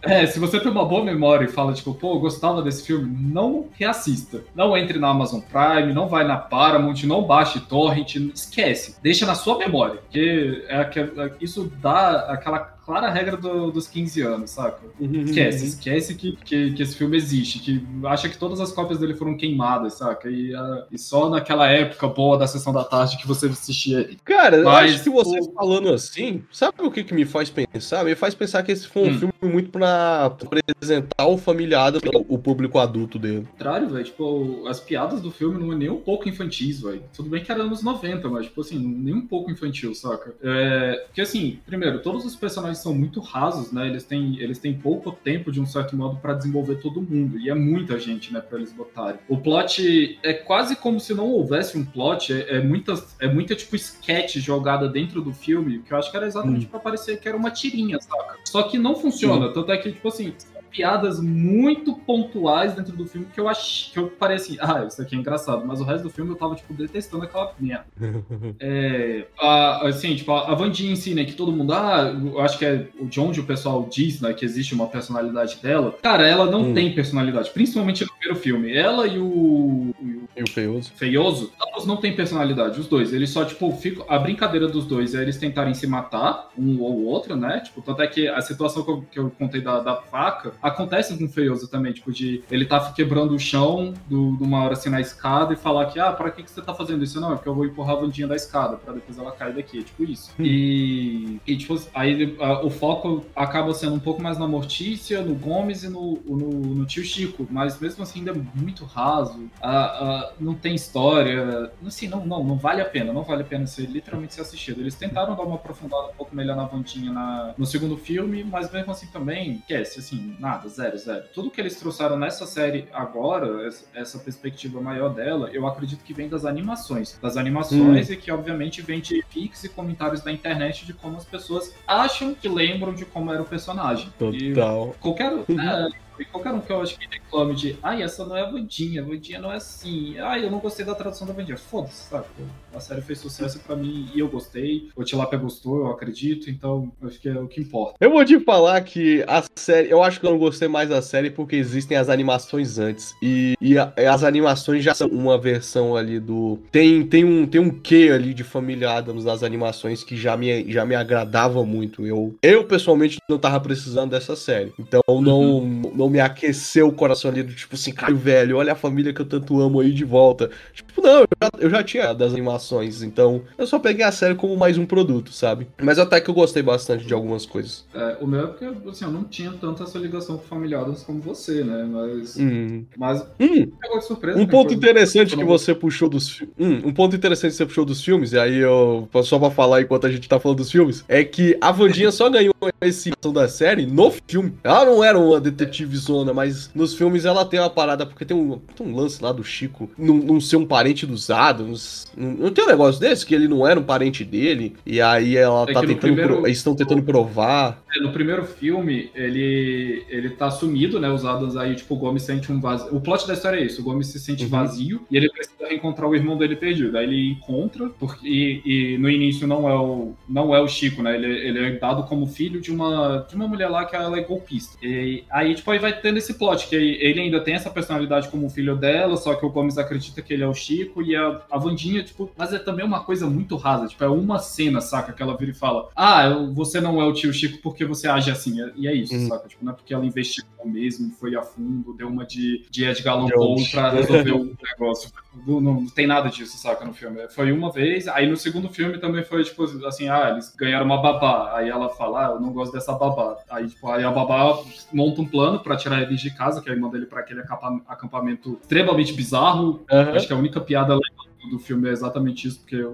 É, se você tem uma boa memória e fala, tipo, pô, eu gostava desse filme, não reassista. Não entre na Amazon Prime, não vai na Paramount, não baixe Torrent, esquece. Deixa na sua memória. Porque é, é, isso dá aquela clara regra do, dos 15 anos, saca? Uhum, esquece, uhum. esquece que, que, que, esse filme existe, que acha que todas as cópias dele foram queimadas, saca? E, uh, e só naquela época boa da sessão da tarde que você assistia ele. Cara, Mas, acho que você o... falando assim, sabe o que, que me faz pensar? Me faz pensar que esse foi um hum. filme muito pra apresentar o familiado, o público adulto dele. Contrário, velho, tipo, as piadas do filme não é nem um pouco infantis, velho. Tudo bem que era anos 90, mas, tipo assim, nem um pouco infantil, saca? É... Porque, assim, primeiro, todos os personagens personagens são muito rasos, né? Eles têm, eles têm pouco tempo, de um certo modo, para desenvolver todo mundo. E é muita gente, né, para eles botarem. O plot é quase como se não houvesse um plot. É, é, muita, é muita, tipo, sketch jogada dentro do filme, que eu acho que era exatamente hum. para parecer que era uma tirinha, saca? Só que não funciona. Hum. Tanto é que, tipo assim, piadas muito pontuais dentro do filme que eu achei que eu parei assim, ah, isso aqui é engraçado, mas o resto do filme eu tava, tipo, detestando aquela merda. é, a, assim, tipo, a Vandinha em si, né, que todo mundo, ah, eu acho que é de onde o pessoal diz, né, que existe uma personalidade dela. Cara, ela não hum. tem personalidade, principalmente no primeiro filme. Ela e o. E o Feioso. Feioso, ambos não têm personalidade, os dois. Eles só, tipo, ficam. A brincadeira dos dois é eles tentarem se matar, um ou outro, né? Tipo, tanto é que a situação que eu, que eu contei da, da faca acontece com o Feioso também, tipo, de ele tá quebrando o chão do, de uma hora assim na escada e falar que, ah, para que, que você tá fazendo isso? Não, é porque eu vou empurrar a Vandinha da escada pra depois ela cair daqui, tipo isso. Hum. E, e, tipo, aí a, o foco acaba sendo um pouco mais na Mortícia, no Gomes e no, no, no tio Chico, mas mesmo assim ainda é muito raso, a, a, não tem história, assim, não, não, não vale a pena, não vale a pena ser literalmente ser assistido. Eles tentaram dar uma aprofundada um pouco melhor na Vandinha na, no segundo filme, mas mesmo assim também, esquece, assim, nada nada, zero, zero. Tudo que eles trouxeram nessa série agora, essa perspectiva maior dela, eu acredito que vem das animações. Das animações hum. e que, obviamente, vem de pics e comentários da internet de como as pessoas acham que lembram de como era o personagem. Total. E qualquer. Né, e qualquer um que eu acho que reclame de ai, essa não é a Vandinha, a Vandinha não é assim, ai, eu não gostei da tradução da Vandinha. Foda-se, sabe? A série fez sucesso pra mim e eu gostei. O Tilapia gostou, eu acredito, então acho que é o que importa. Eu vou te falar que a série. Eu acho que eu não gostei mais da série porque existem as animações antes. E, e a- as animações já são uma versão ali do. Tem, tem, um, tem um quê ali de Família Adams das animações que já me, já me agradava muito. Eu, eu pessoalmente não tava precisando dessa série. Então não, não me aqueceu o coração ali do tipo assim, cara, velho, olha a família que eu tanto amo aí de volta. Tipo, não, eu já, eu já tinha das animações. Então eu só peguei a série como mais um produto, sabe? Mas até que eu gostei bastante de algumas coisas. É, o meu é porque assim, eu não tinha tanta essa ligação com familiares como você, né? Mas, Hum. mas Hum, pegou de surpresa. um né? ponto interessante que no- você puxou dos hum, um ponto interessante que você puxou dos filmes, e aí eu só pra falar enquanto a gente tá falando dos filmes, é que a Vandinha só ganhou esse da série no filme. Ela não era uma detetive zona, mas nos filmes ela tem uma parada, porque tem um, tem um lance lá do Chico não, não ser um parente dos Adams. Não, não tem um negócio desse que ele não era um parente dele, e aí ela É tá tentando. primeiro- pro- eles estão tentando provar. É, No primeiro filme, ele, ele tá sumido, né? Os Adams aí, tipo, o Gomes sente um vazio. O plot da história é isso: o Gomes se sente Uhum. vazio e ele precisa reencontrar o irmão dele perdido. Aí ele encontra, porque, e, e no início não é o, não é o Chico, né? Ele, ele é dado como filho de uma, de uma mulher lá que ela é golpista. E aí, tipo, aí vai tendo esse plot, que ele ainda tem essa personalidade como filho dela, só que o Gomes acredita que ele é o Chico e a, a Vandinha, tipo, mas é também uma coisa muito rasa, tipo, é uma cena, saca? Que ela vira e fala: Ah, você não é o tio Chico porque você age assim. E é isso, Uhum. saca? Tipo, não é porque ela investigou mesmo, foi a fundo, deu uma de, de Edgar Allan Poe pra resolver o negócio. Não, não, não tem nada disso, saca, no filme. Foi uma vez, aí no segundo filme também foi, tipo, assim, ah, eles ganharam uma babá. Aí ela fala, ah, eu não gosto dessa babá. Aí, tipo, aí a babá monta um plano pra tirar eles de casa, que aí manda ele pra aquele acampa- acampamento extremamente bizarro, Aham. Acho que a única piada legal do filme é exatamente isso, porque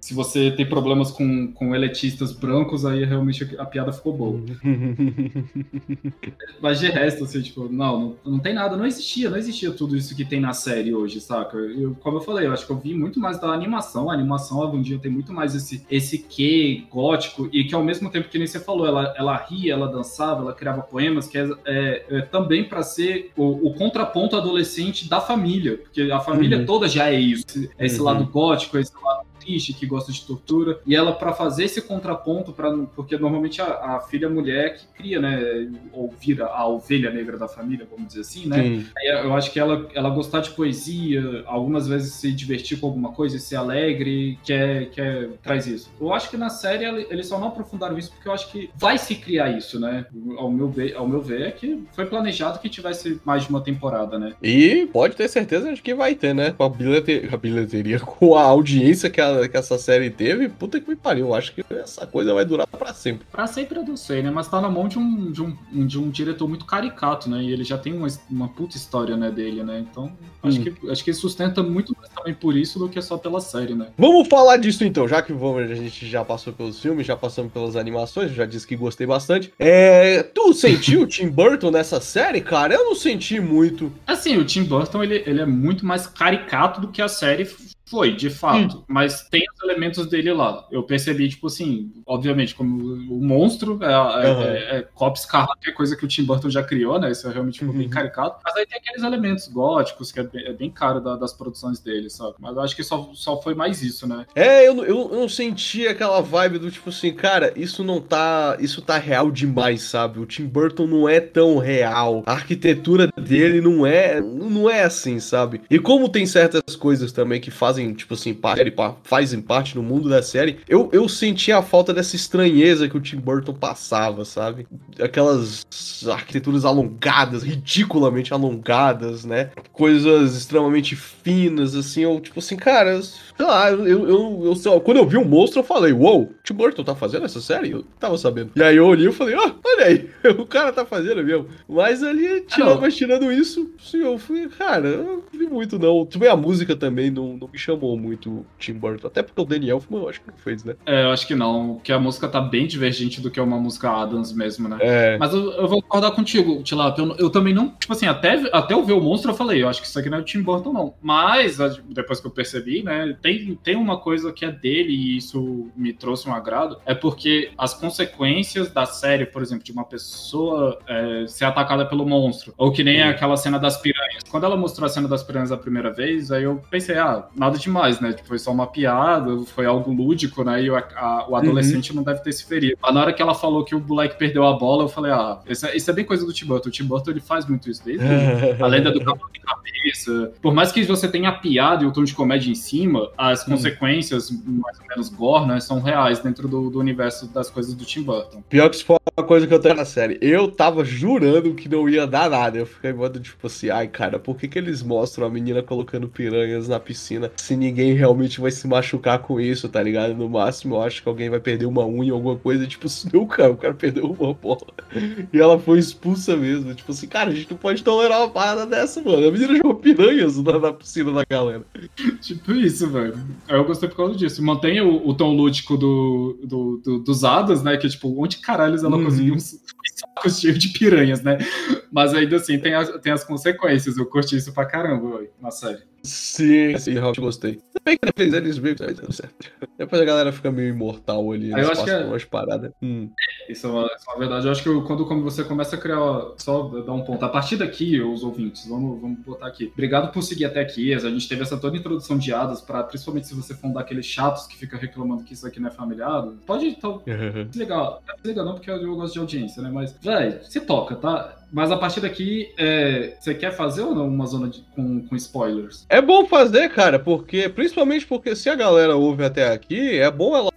se você tem problemas com, com eletistas brancos, aí realmente a piada ficou boa. Mas de resto, assim, tipo, não, não, não tem nada, não existia, não existia tudo isso que tem na série hoje, saca? Eu, como eu falei, eu acho que eu vi muito mais da animação, a animação, a Vandinha tem muito mais esse, esse quê gótico, e que ao mesmo tempo que nem você falou, ela, ela ria, ela dançava, ela criava poemas, que é, é- é também pra ser o, o contraponto adolescente da família, porque a família Uhum. toda já é isso, é esse Uhum. lado gótico, é esse lado triste, que gosta de tortura, e ela para fazer esse contraponto, pra, porque normalmente a, a filha mulher que cria, né, ou vira a ovelha negra da família, vamos dizer assim, né, Sim. Eu acho que ela, ela gostar de poesia, algumas vezes se divertir com alguma coisa, ser alegre, quer, quer, traz isso. Eu acho que na série ele- eles só não aprofundaram isso porque eu acho que vai se criar isso, né? Ao meu ver, ao meu ver é que foi planejado que tivesse mais de uma temporada, né? E pode ter certeza de que vai ter, né? Com a bilheteria, a bilheteria com a audiência que, a- que essa série teve, puta que me pariu. Eu acho que essa coisa vai durar pra sempre. Pra sempre eu não sei, né? Mas tá na mão de um, de um, de um diretor muito caricato, né? E ele já tem uma, uma puta história, né, dele, né? Então, acho, Hum. que, acho que sustenta muito mais também por isso do que só pela série, né? Vamos falar disso então, já que vamos, a gente já passou pelos filmes, já passamos pelas animações, já disse que gostei bastante. É, tu sentiu o Tim Burton nessa série, cara? Eu não senti muito. Assim, o Tim Burton, ele, ele é muito mais caricato do que a série foi, de fato. Mas tem os elementos dele lá. Eu percebi, tipo assim, obviamente, como o monstro, é, Aham. é, é Cop Scarlet, que é coisa que o Tim Burton já criou, né? Isso é realmente bem Uhum. caricato. Mas aí tem aqueles elementos góticos, que é bem, é bem caro da- das produções dele, sabe? Mas eu acho que só, só foi mais isso, né? É, eu, não- eu, eu não senti aquela vibe do tipo assim, cara, isso não tá. Isso tá real demais, sabe? O Tim Burton não é tão real. A arquitetura dele não é. Não é assim, sabe? E como tem certas coisas também que fazem, tipo assim, parte, fazem parte do mundo da série, eu, eu senti a falta dessa estranheza que o Tim Burton passava, sabe? Aquelas arquiteturas alongadas, ridiculamente alongadas, né? Coisas extremamente finas, assim, eu, tipo assim, cara, sei lá, eu, eu, eu, sei lá, quando eu vi o monstro, eu falei, uou, Tim Burton tá fazendo essa série? Eu tava sabendo. E aí eu olhei e falei, ó, olha aí, o cara tá fazendo mesmo. Mas ali, tirando, não. mas tirando isso, sim, eu fui, cara, eu não vi muito não. Também a música também não, não me chamou muito o Tim Burton. Até porque o Daniel eu acho que não fez, né? É, eu acho que não, porque a música tá bem divergente do que uma música Adams mesmo, né? É. Mas eu, eu vou concordar contigo, Tilato. Eu, eu também não, tipo assim, até, até eu ver o monstro, eu falei, eu acho que isso aqui não é o Tim Burton, não. Mas, depois que eu percebi, né, tem, tem uma coisa que é dele e isso me trouxe um agrado, é porque as consequências da série, por exemplo, de uma pessoa é, ser atacada pelo monstro, ou que nem Sim. aquela cena das piranhas. Quando ela mostrou a cena das piranhas a primeira vez, aí eu pensei, ah, nada demais, né? Tipo, foi só uma piada, foi algo lúdico, né? E o, a- o adolescente não deve ter se ferido. Mas na hora que ela falou que o moleque perdeu a bola, eu falei, ah, isso é, isso é bem coisa do Tim Burton. O Tim Burton, ele faz muito isso desde a lenda do cavalo de cabeça. Por mais que você tenha a piada e o tom de comédia em cima, as Hum. consequências, mais ou menos gore, né, são reais dentro do, do universo das coisas do Tim Burton. Pior que isso foi uma coisa que eu tenho na série. Eu tava jurando que não ia dar nada. Eu fiquei modo tipo assim, ai cara, por que, que eles mostram a menina colocando piranhas na piscina se ninguém realmente vai se machucar com isso, tá ligado? No máximo eu acho que alguém vai perder uma unha, alguma coisa, tipo assim, não, cara, o cara perdeu uma bola. E ela foi expulsa mesmo. Tipo assim, cara, a gente não pode tolerar uma parada dessa, mano. A menina jogou piranhas na, na piscina da galera. Tipo isso, velho. Eu gostei por causa disso. Mantém o, o tom lúdico do, do, do- dos hadas, né? Que é tipo, onde caralhos ela Uhum. conseguiu uns sacos cheios de piranhas, né? Mas ainda assim tem as, tem as consequências. Eu curti isso pra caramba, velho, na série. Sim, sim, realmente gostei. Também que depois eles meio que tá dando certo. Depois a galera fica meio imortal ali, Ah, eu acho que é- umas paradas. Hum. Isso é, uma, isso é uma verdade. Eu acho que eu- quando, quando você começa a criar. Só dar um ponto. A partir daqui, os ouvintes, vamos, vamos botar aqui. Obrigado por seguir até aqui. A gente teve essa toda introdução de hadas, pra, principalmente se você for um daqueles chatos que fica reclamando que isso aqui não é familiar. Pode então, desligar. Não porque eu gosto de audiência, né? Mas, velho, se toca, tá? Mas a partir daqui, é, você quer fazer ou não uma zona de- com, com spoilers? É bom fazer, cara, porque principalmente porque se a galera ouve até aqui, é bom ela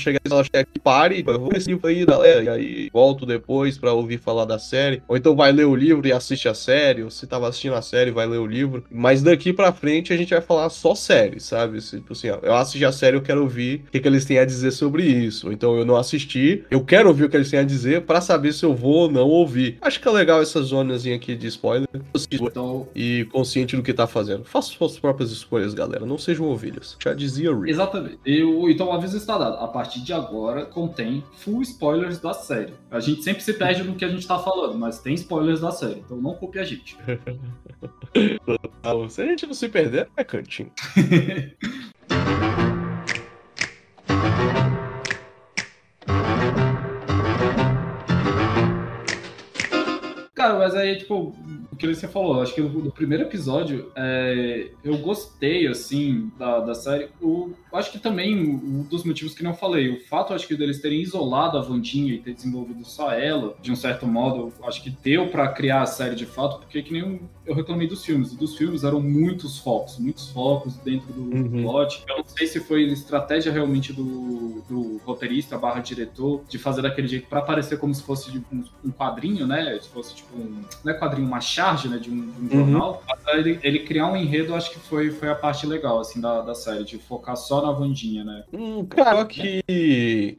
chegar, ela chegar aqui, pare, eu vou esse aí, galera, e aí volto depois pra ouvir falar da série. Ou então vai ler o livro e assiste a série, ou se tava assistindo a série, vai ler o livro. Mas daqui pra frente a gente vai falar só série, sabe? Tipo assim, ó, eu assisti a série, eu quero ouvir o que, que eles têm a dizer sobre isso. Então eu não assisti, eu quero ouvir o que eles têm a dizer pra saber se eu vou ou não ouvir. Acho que é legal essa zonazinha aqui de spoiler. Então, E consciente do que tá fazendo. Faça suas próprias escolhas, galera. Não sejam ovelhas. Já dizia Rick. Exatamente. Eu, então o aviso está dado. A partir de agora contém full spoilers da série. A gente sempre se perde no que a gente tá falando, mas tem spoilers da série. Então não culpe a gente. Se a gente não se perder, é cantinho. tipo, que você falou, acho que no, primeiro episódio é, eu gostei, assim, da, da série. O, acho que também um dos motivos que não falei, o fato, acho que deles terem isolado a Vandinha e ter desenvolvido só ela, de um certo modo, acho que deu pra criar a série de fato, porque que nem eu, eu reclamei dos filmes. E dos filmes eram muitos focos, muitos focos dentro do Uhum. plot. Eu não sei se foi estratégia realmente do, do roteirista barra diretor de fazer daquele jeito pra parecer como se fosse de um, um quadrinho, né? Se fosse tipo um. Não é quadrinho, uma charge, né? De um, de um Uhum. jornal. Ele, ele criar um enredo, acho que foi, foi a parte legal, assim, da, da série, de focar só na Vandinha, né? Hum, cara, que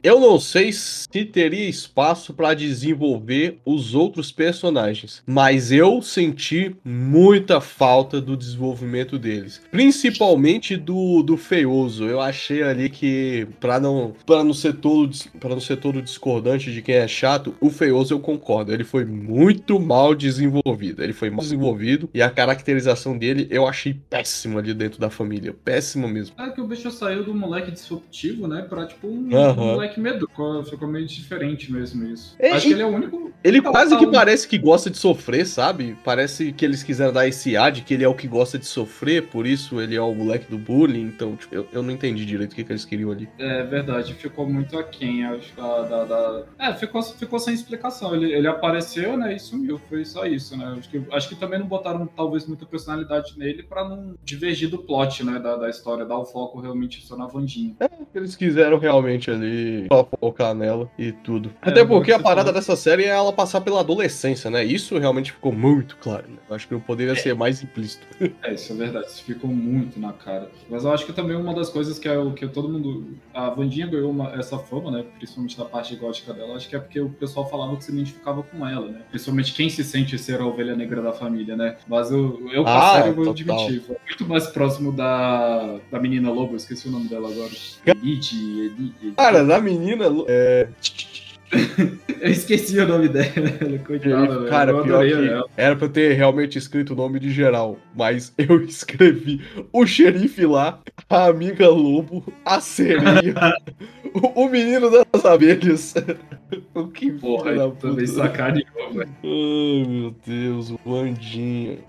eu não sei se teria espaço pra desenvolver os outros personagens, mas eu senti muita falta do desenvolvimento deles, principalmente do, do Feioso. Eu achei ali que pra não para não ser todo para não ser todo discordante de quem é chato, o Feioso eu concordo, ele foi muito mal desenvolvido. Ele foi mal desenvolvido e a caracterização dele eu achei péssima ali dentro da família, péssima mesmo. É que o bicho saiu do moleque disruptivo, né? Pra tipo um, um moleque medroso. Ficou, meio diferente mesmo isso. É, acho e- que ele é o único. Ele Não, quase que parece que gosta de sofrer, sabe? Parece que eles quiseram dar esse ar de que ele é o que gosta de sofrer, por isso ele é o moleque do bullying. Então, tipo, eu, eu não entendi direito o que, que eles queriam ali. É verdade, ficou muito aquém, acho, da, da, da- É, ficou, ficou sem explicação. Ele, ele apareceu, né, e sumiu. Foi só isso, né? Acho que, acho que também não botaram, talvez, muita personalidade nele pra não divergir do plot, né, da, da história, dar o foco realmente só na Vandinha. Eles quiseram realmente ali só focar nela e tudo. É, Até porque que a parada falou. dessa série é ela passar pela adolescência, né? Isso realmente ficou muito claro. Né? Eu acho que não poderia ser mais implícito. É, isso é verdade. Isso ficou muito na cara. Mas eu acho que também uma das coisas que é o que todo mundo. A Vandinha ganhou uma, essa fama, né? Principalmente da parte gótica dela. Acho que é porque o pessoal falava que se identificava com ela, né? Principalmente quem se sente ser a ovelha negra da família, né? Mas eu, eu Ah, ah, eu vou total. admitir. Foi muito mais próximo da, da menina lobo. Eu esqueci o nome dela agora. Elite, Elite. Cara, na menina. É... Eu esqueci o nome dela, coitada, velho. Cara, eu pior que ela. era pra eu ter realmente escrito o nome de geral, mas eu escrevi o xerife lá, a amiga lobo, a sereia, o, o menino das abelhas. o que Porra, da puta. sacaneou, velho. Ai, meu Deus, o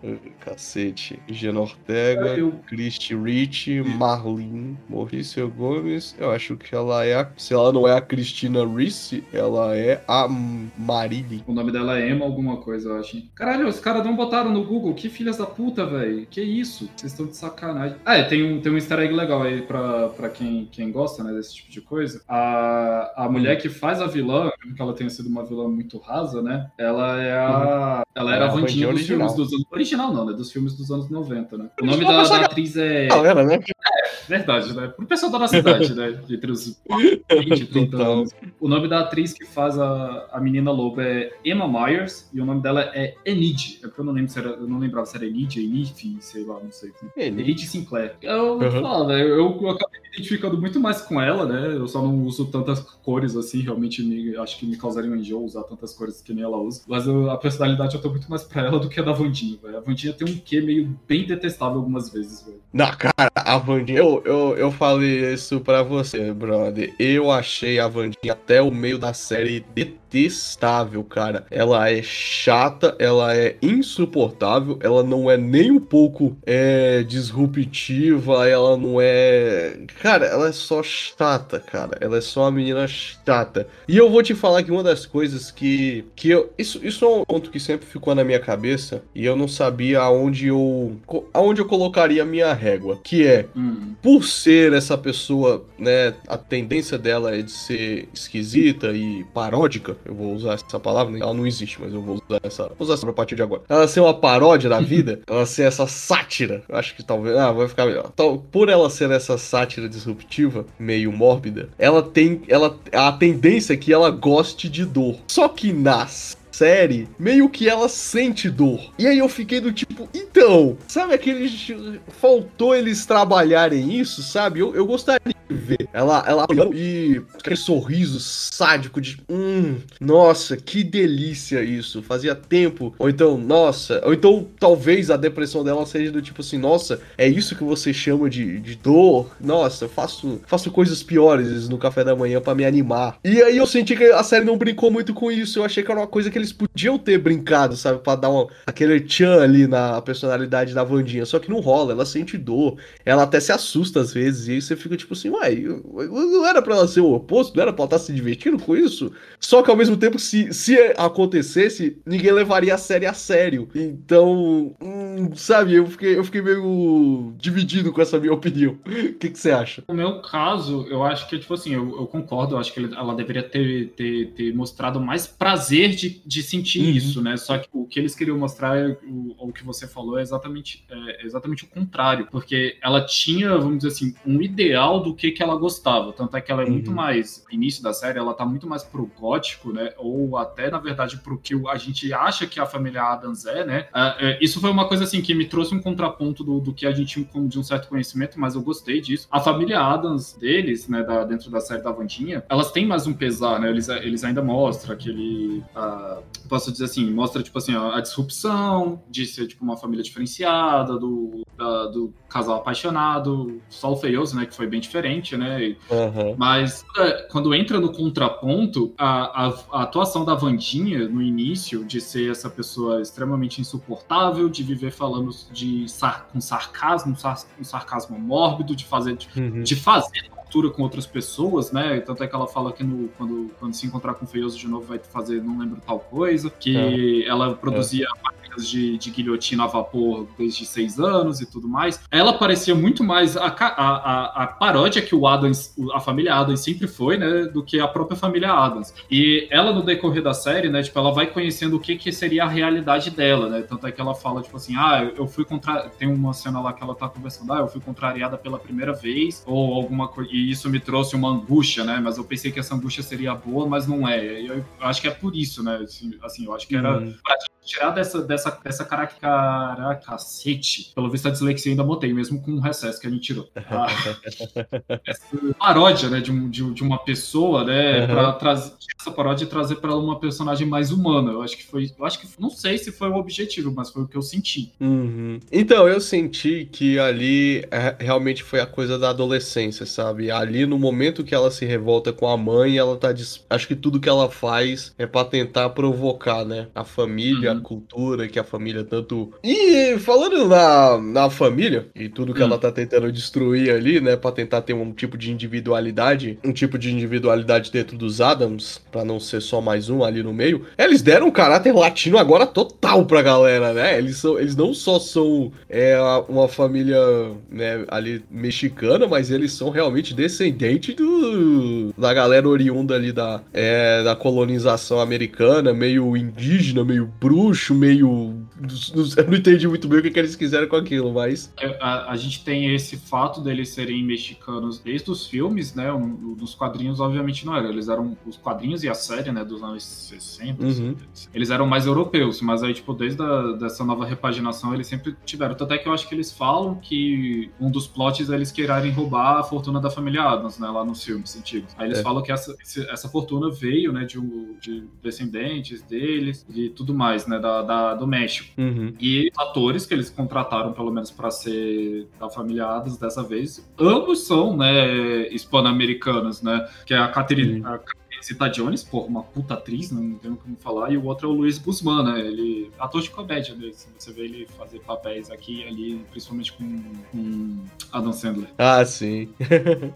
Ai, cacete. Gena Ortega, Eu- Christy Rich, Marlene, Maurício Gomes. Eu acho que ela é a. Se ela não é a Cristina Ricci, ela é a Marilyn. O nome dela é Emma alguma coisa, eu acho. Caralho, os caras não botaram no Google. Que filhas da puta, velho. Que isso? Vocês estão de sacanagem. Ah, é, tem um, tem um easter egg legal aí pra, pra quem, quem gosta, né, desse tipo de coisa. A, a mulher que faz a vilã, que ela tenha sido uma vilã muito rasa, né, ela é a... Ela era É a Vandinha dos original. filmes dos anos... Original não, né, dos filmes dos anos 90, né. O nome da, da atriz é... Galera, né? Verdade, né? Pro pessoal da nossa idade, né? Entre os 20, 30 Total. anos. O nome da atriz que faz a, a menina lobo é Emma Myers e o nome dela é Enid. É porque eu não lembro se era, eu não lembrava se era Enid, Enid, sei lá, não sei. Ele. Enid Sinclair. Eu Uhum. falar, velho, eu, eu acabei me identificando muito mais com ela, né? Eu só não uso tantas cores assim, realmente me, acho que me causaria um enjoo usar tantas cores que nem ela usa. Mas eu- a personalidade eu tô muito mais pra ela do que a da Vandinha, velho. A Vandinha tem um quê meio bem detestável algumas vezes, velho. Na cara, a Vandinha. Eu, eu, eu falei isso pra você, brother. Eu achei a Vandinha até o meio da série detestável, cara. Ela é chata, ela é insuportável, ela não é nem um pouco é, disruptiva, ela não é. Cara, ela é só chata, cara. Ela é só uma menina chata. E eu vou te falar que uma das coisas que. que eu, isso, isso é um ponto que sempre ficou na minha cabeça e eu não sabia aonde eu. aonde eu colocaria a minha régua. Que é Hum. por ser essa pessoa, né, a tendência dela é de ser esquisita e paródica, eu vou usar essa palavra, né, ela não existe, mas eu vou usar essa, vou usar essa a partir de agora. Ela ser uma paródia da vida, ela ser essa sátira, eu acho que talvez, ah, vai ficar melhor. Então, por ela ser essa sátira disruptiva, meio mórbida, ela tem, ela, a tendência é que ela goste de dor. Só que nas série, meio que ela sente dor. E aí eu fiquei do tipo, então, sabe aquele. Faltou eles trabalharem isso, sabe? Eu, eu gostaria de ver. Ela, ela e aquele sorriso sádico de. Hum, nossa, que delícia isso. Fazia tempo. Ou então, nossa. Ou então, talvez a depressão dela seja do tipo assim, nossa, é isso que você chama de, de dor? Nossa, eu faço, faço coisas piores no café da manhã pra me animar. E aí eu senti que a série não brincou muito com isso. Eu achei que era uma coisa que eles podiam ter brincado, sabe? Pra dar aquele tchan ali na personalidade da Vandinha. Só que não rola, ela sente dor. Ela até se assusta às vezes. E aí você fica tipo assim, uai, não era pra ela ser o oposto? Não era pra ela estar se divertindo com isso? Só que ao mesmo tempo, se, se acontecesse, ninguém levaria a série a sério. Então, hum, sabe, eu fiquei, eu fiquei meio dividido com essa minha opinião. O que, que você acha? No meu caso, eu acho que, tipo assim, eu, eu concordo, eu acho que ela deveria ter, ter, ter mostrado mais prazer de, de sentir Uhum. isso, né? Só que o que eles queriam mostrar, é o, o que você falou, é exatamente, é exatamente o contrário. Porque ela tinha, vamos dizer assim, um ideal do que, que ela gostava. Tanto é que ela é muito Uhum. mais, no início da série, ela tá muito mais pro gótico, né? Ou até, na verdade, pro que a gente acha que a família Adams é, né? Ah, é, isso foi uma coisa, assim, que me trouxe um contraponto do, do que a gente tinha como de um certo conhecimento, mas eu gostei disso. A família Adams deles, né, da- dentro da série da Vandinha, elas têm mais um pesar, né? Eles, eles ainda mostram aquele. ah, posso dizer assim, mostra, tipo assim, a, a disrupção de ser, tipo, uma família diferenciada, do, da- do casal apaixonado, só o feioso, né? Que foi bem diferente, né? E- Aham. mas é, quando entra no contraponto, a, a- a atuação da Vandinha no início, de ser essa pessoa extremamente insuportável, de viver falando de sar- com sarcasmo, sar- um sarcasmo mórbido, de fazer, de, Uhum. de fazer, altura com outras pessoas, né? Tanto é que ela fala que no, quando, quando se encontrar com o Feioso de novo vai fazer não lembro tal coisa, que é. ela produzia é. de, de guilhotina a vapor desde seis anos e tudo mais. Ela parecia muito mais a, a, a, a paródia que o Adams, a família Adams sempre foi, né? Do que a própria família Adams. E ela, no decorrer da série, né? Tipo, ela vai conhecendo o que, que seria a realidade dela, né? Tanto é que ela fala, tipo assim, ah, eu fui contra. Tem uma cena lá que ela tá conversando, ah, eu fui contrariada pela primeira vez, ou alguma coisa. E isso me trouxe uma angústia, né? Mas eu pensei que essa angústia seria boa, mas não é. Eu, acho que é por isso, né? Assim, eu acho que era uhum. pra tirar dessa, dessa, dessa caracacete. Pelo visto, a dislexia ainda botei, mesmo com o recesso que a gente tirou. Ah, essa paródia, né, de, de, de uma pessoa, né, uhum. pra trazer essa paródia e trazer para uma personagem mais humana. Eu acho que foi, eu acho que não sei se foi o objetivo, mas foi o que eu senti. Uhum. Então, eu senti que ali é, realmente foi a coisa da adolescência, sabe? Ali no momento que ela se revolta com a mãe, ela tá. Acho que tudo que ela faz é para tentar provocar, né? A família, uhum. a cultura que a família tanto. E falando na, na família e tudo que uhum. ela tá tentando destruir ali, né? Pra tentar ter um tipo de individualidade, um tipo de individualidade dentro dos Adams, para não ser só mais um ali no meio. Eles deram um caráter latino agora total pra galera, né? Eles, são, eles não só são é, uma família né, ali mexicana, mas eles são realmente descendentes do, da galera oriunda ali da, é, da colonização americana, meio indígena, meio bruxo, meio. Eu não entendi muito bem o que, que eles quiseram com aquilo, mas. É, a, a, gente tem esse fato deles serem mexicanos desde os filmes, né? Nos quadrinhos, obviamente, não era. Eles eram os quadrinhos e a série, né? Dos anos 60. Uhum. Eles eram mais europeus, mas aí, tipo, desde a, dessa nova repaginação, eles sempre tiveram. Tanto é que eu acho que eles falam que um dos plots é eles quererem roubar a fortuna da família Adams, né? Lá nos filmes antigos. Aí eles é. falam que essa, essa fortuna veio, né? De, um, de descendentes deles e tudo mais, né? Da, da do México. Uhum. E atores que eles contrataram, pelo menos, para ser da família Adams dessa vez, ambos são, né? Hispano-americanos, né? Que é a Catherine. Uhum. Zita Jones, pô, uma puta atriz, não tenho como falar, e o outro é o Luiz Guzmán, né? Ele, ator de comédia, né? Você vê ele fazer papéis aqui e ali, principalmente com, com Adam Sandler. Ah, sim.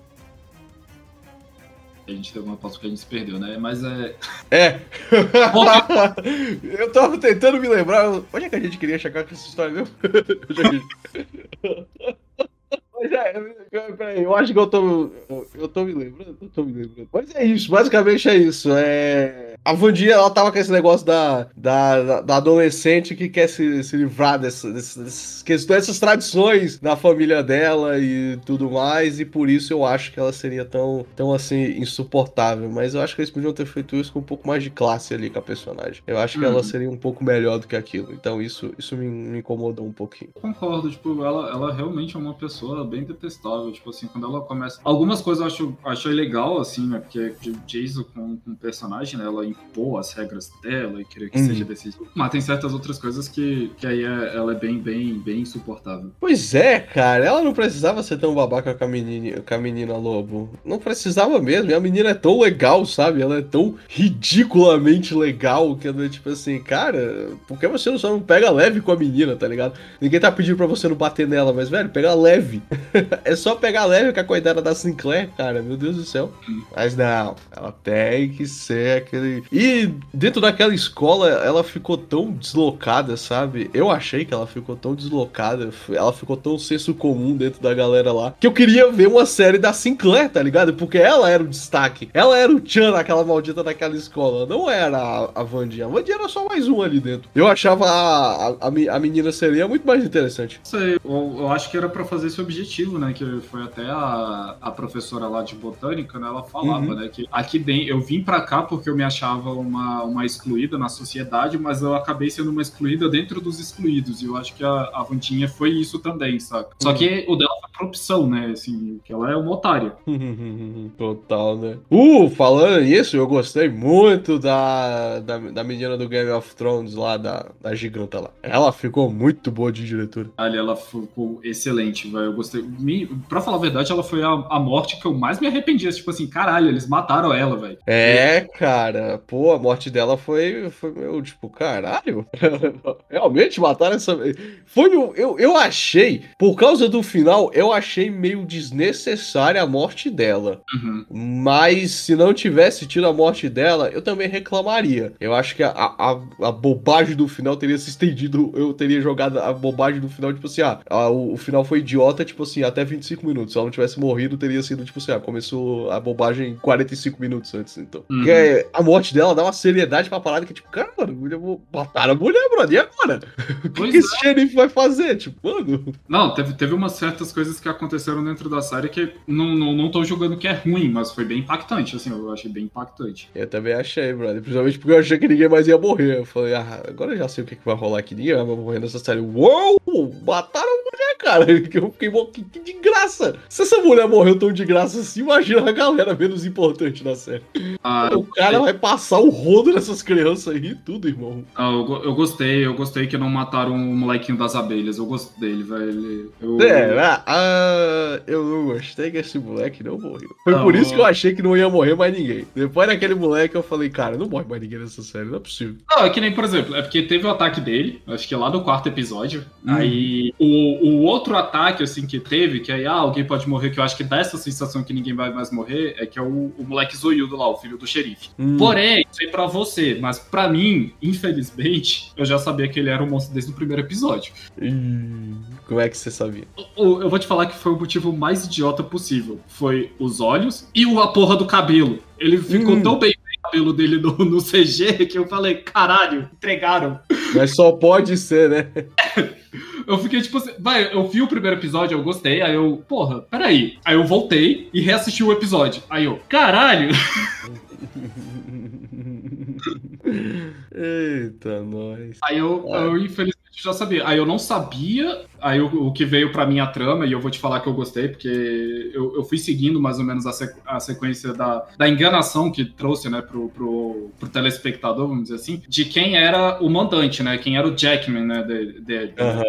a gente teve uma pausa que a gente se perdeu, né? Mas é. É! eu tava tentando me lembrar. Onde é que a gente queria chegar com essa história mesmo? Mas é, peraí, eu acho que eu tô. Eu tô me lembrando, eu tô me lembrando. Mas é isso, basicamente é isso. É... A Vandinha, ela tava com esse negócio da, da, da adolescente que quer se, se livrar dessas, dessas questões, dessas tradições da família dela e tudo mais, e por isso eu acho que ela seria tão, tão assim, insuportável. Mas eu acho que eles podiam ter feito isso com um pouco mais de classe ali com a personagem. Eu acho que ela uhum. seria um pouco melhor do que aquilo. Então isso, isso me, me incomodou um pouquinho. Concordo, tipo, ela, ela realmente é uma pessoa bem detestável. Tipo assim, quando ela começa. Algumas coisas eu acho, achei legal, assim, né? Porque Jason com, com o personagem, né? Ela impor as regras dela e querer que uhum. seja desse jeito. Mas tem certas outras coisas que, que aí é, ela é bem, bem, bem insuportável. Pois é, cara. Ela não precisava ser tão babaca com a menina, com a menina lobo. Não precisava mesmo. E a menina é tão legal, sabe? Ela é tão ridiculamente legal que ela é tipo assim, cara, por que você só não pega leve com a menina, tá ligado? Ninguém tá pedindo pra você não bater nela, mas, velho, pega leve. é só pegar leve com a coitada da Sinclair, cara. Meu Deus do céu. Mas não, ela tem que ser aquele. E dentro daquela escola, ela ficou tão deslocada, sabe? Eu achei que ela ficou tão deslocada. Ela ficou tão senso comum dentro da galera lá. Que eu queria ver uma série da Sinclair, tá ligado? Porque ela era o destaque. Ela era o Chan, aquela maldita daquela escola. Não era a, a Vandinha. A Vandinha era só mais um ali dentro. Eu achava a, a, a menina seria muito mais interessante. Sei, eu, eu acho que era para fazer esse objetivo né? Que foi até a, a professora lá de botânica, né? Ela falava, uhum. né? Que aqui dentro, eu vim para cá porque eu me achava uma, uma excluída na sociedade, mas eu acabei sendo uma excluída dentro dos excluídos. E eu acho que a, a Vantinha foi isso também, saca? Só que o dela foi por opção, né? Assim, que ela é uma otária. Total, né? Uh, falando nisso, eu gostei muito da, da, da menina do Game of Thrones lá, da, da giganta lá. Ela ficou muito boa de diretora. Ali, ela ficou excelente, velho. Eu gostei me, pra falar a verdade, ela foi a, a morte que eu mais me arrependia. Tipo assim, caralho, eles mataram ela, velho. É, cara. Pô, a morte dela foi, foi meu, tipo, caralho. Realmente mataram essa. Foi Eu, eu achei, por causa do final, eu, achei meio desnecessária a morte dela. Uhum. Mas se não tivesse tido a morte dela, eu também reclamaria. Eu acho que a, a, a bobagem do final teria se estendido. Eu teria jogado a bobagem do final, tipo assim, ah, a- o, o final foi idiota, tipo assim, até 25 minutos. Se ela não tivesse morrido, teria sido, tipo assim, ah, começou a bobagem 45 minutos antes, então. Uhum. Porque a morte dela dá uma seriedade pra parada que, tipo, cara, mano, eu vou matar a mulher, brother. E agora? O que, que é. esse xerife vai fazer? Tipo, mano. Não, teve, teve umas certas coisas que aconteceram dentro da série que não, não, não tô julgando que é ruim, mas foi bem impactante, assim, eu achei bem impactante. Eu também achei, brother. Principalmente porque eu achei que ninguém mais ia morrer. Eu falei, ah, agora eu já sei o que, que vai rolar aqui. Ninguém vai morrer nessa série. Uou! Mataram a mulher, cara. Que eu fiquei que, que de graça. Se essa mulher morreu tão de graça assim, imagina a galera menos importante da série. Ah, o cara vai passar o rodo nessas crianças aí e tudo, irmão. Ah, eu, eu gostei, eu gostei que não mataram o molequinho das abelhas. Eu gostei dele, velho. Eu, É, ah, ah, eu não gostei que esse moleque não morreu. Foi por Não. isso que eu achei que não ia morrer mais ninguém. Depois daquele moleque, eu falei, cara, não morre mais ninguém nessa série, não é possível. Não, é que nem, por exemplo, é porque teve o ataque dele, acho que lá do quarto episódio. Hum. Aí o, o outro ataque, assim, que teve, que aí, ah, alguém pode morrer, que eu acho que dá essa sensação que ninguém vai mais morrer, é que é o, o moleque zoiudo lá, o filho do xerife. Hum. Porém, isso aí pra você, mas pra mim, infelizmente, eu já sabia que ele era um monstro desde o primeiro episódio. Ih, Como é que você sabia? O- Eu vou te falar que foi o motivo mais idiota possível. Foi os olhos e o- a porra do cabelo. Ele ficou Hum. tão bem cabelo dele no, no CG que eu falei, caralho, entregaram. Mas só pode ser, né? Eu fiquei tipo assim, vai, eu vi o primeiro episódio, eu gostei, aí eu, porra, peraí. Aí eu voltei e reassisti o episódio. Aí eu, caralho! Eita, nós. Aí eu, É. eu infelizmente já sabia. Aí eu não sabia, aí o, o que veio pra minha trama, e eu vou te falar que eu gostei, porque eu, eu fui seguindo mais ou menos a, sequ- a sequência da, da enganação que trouxe, né, pro, pro, pro telespectador, vamos dizer assim, de quem era o mandante, né, quem era o Jackman, né, de, de- Aham.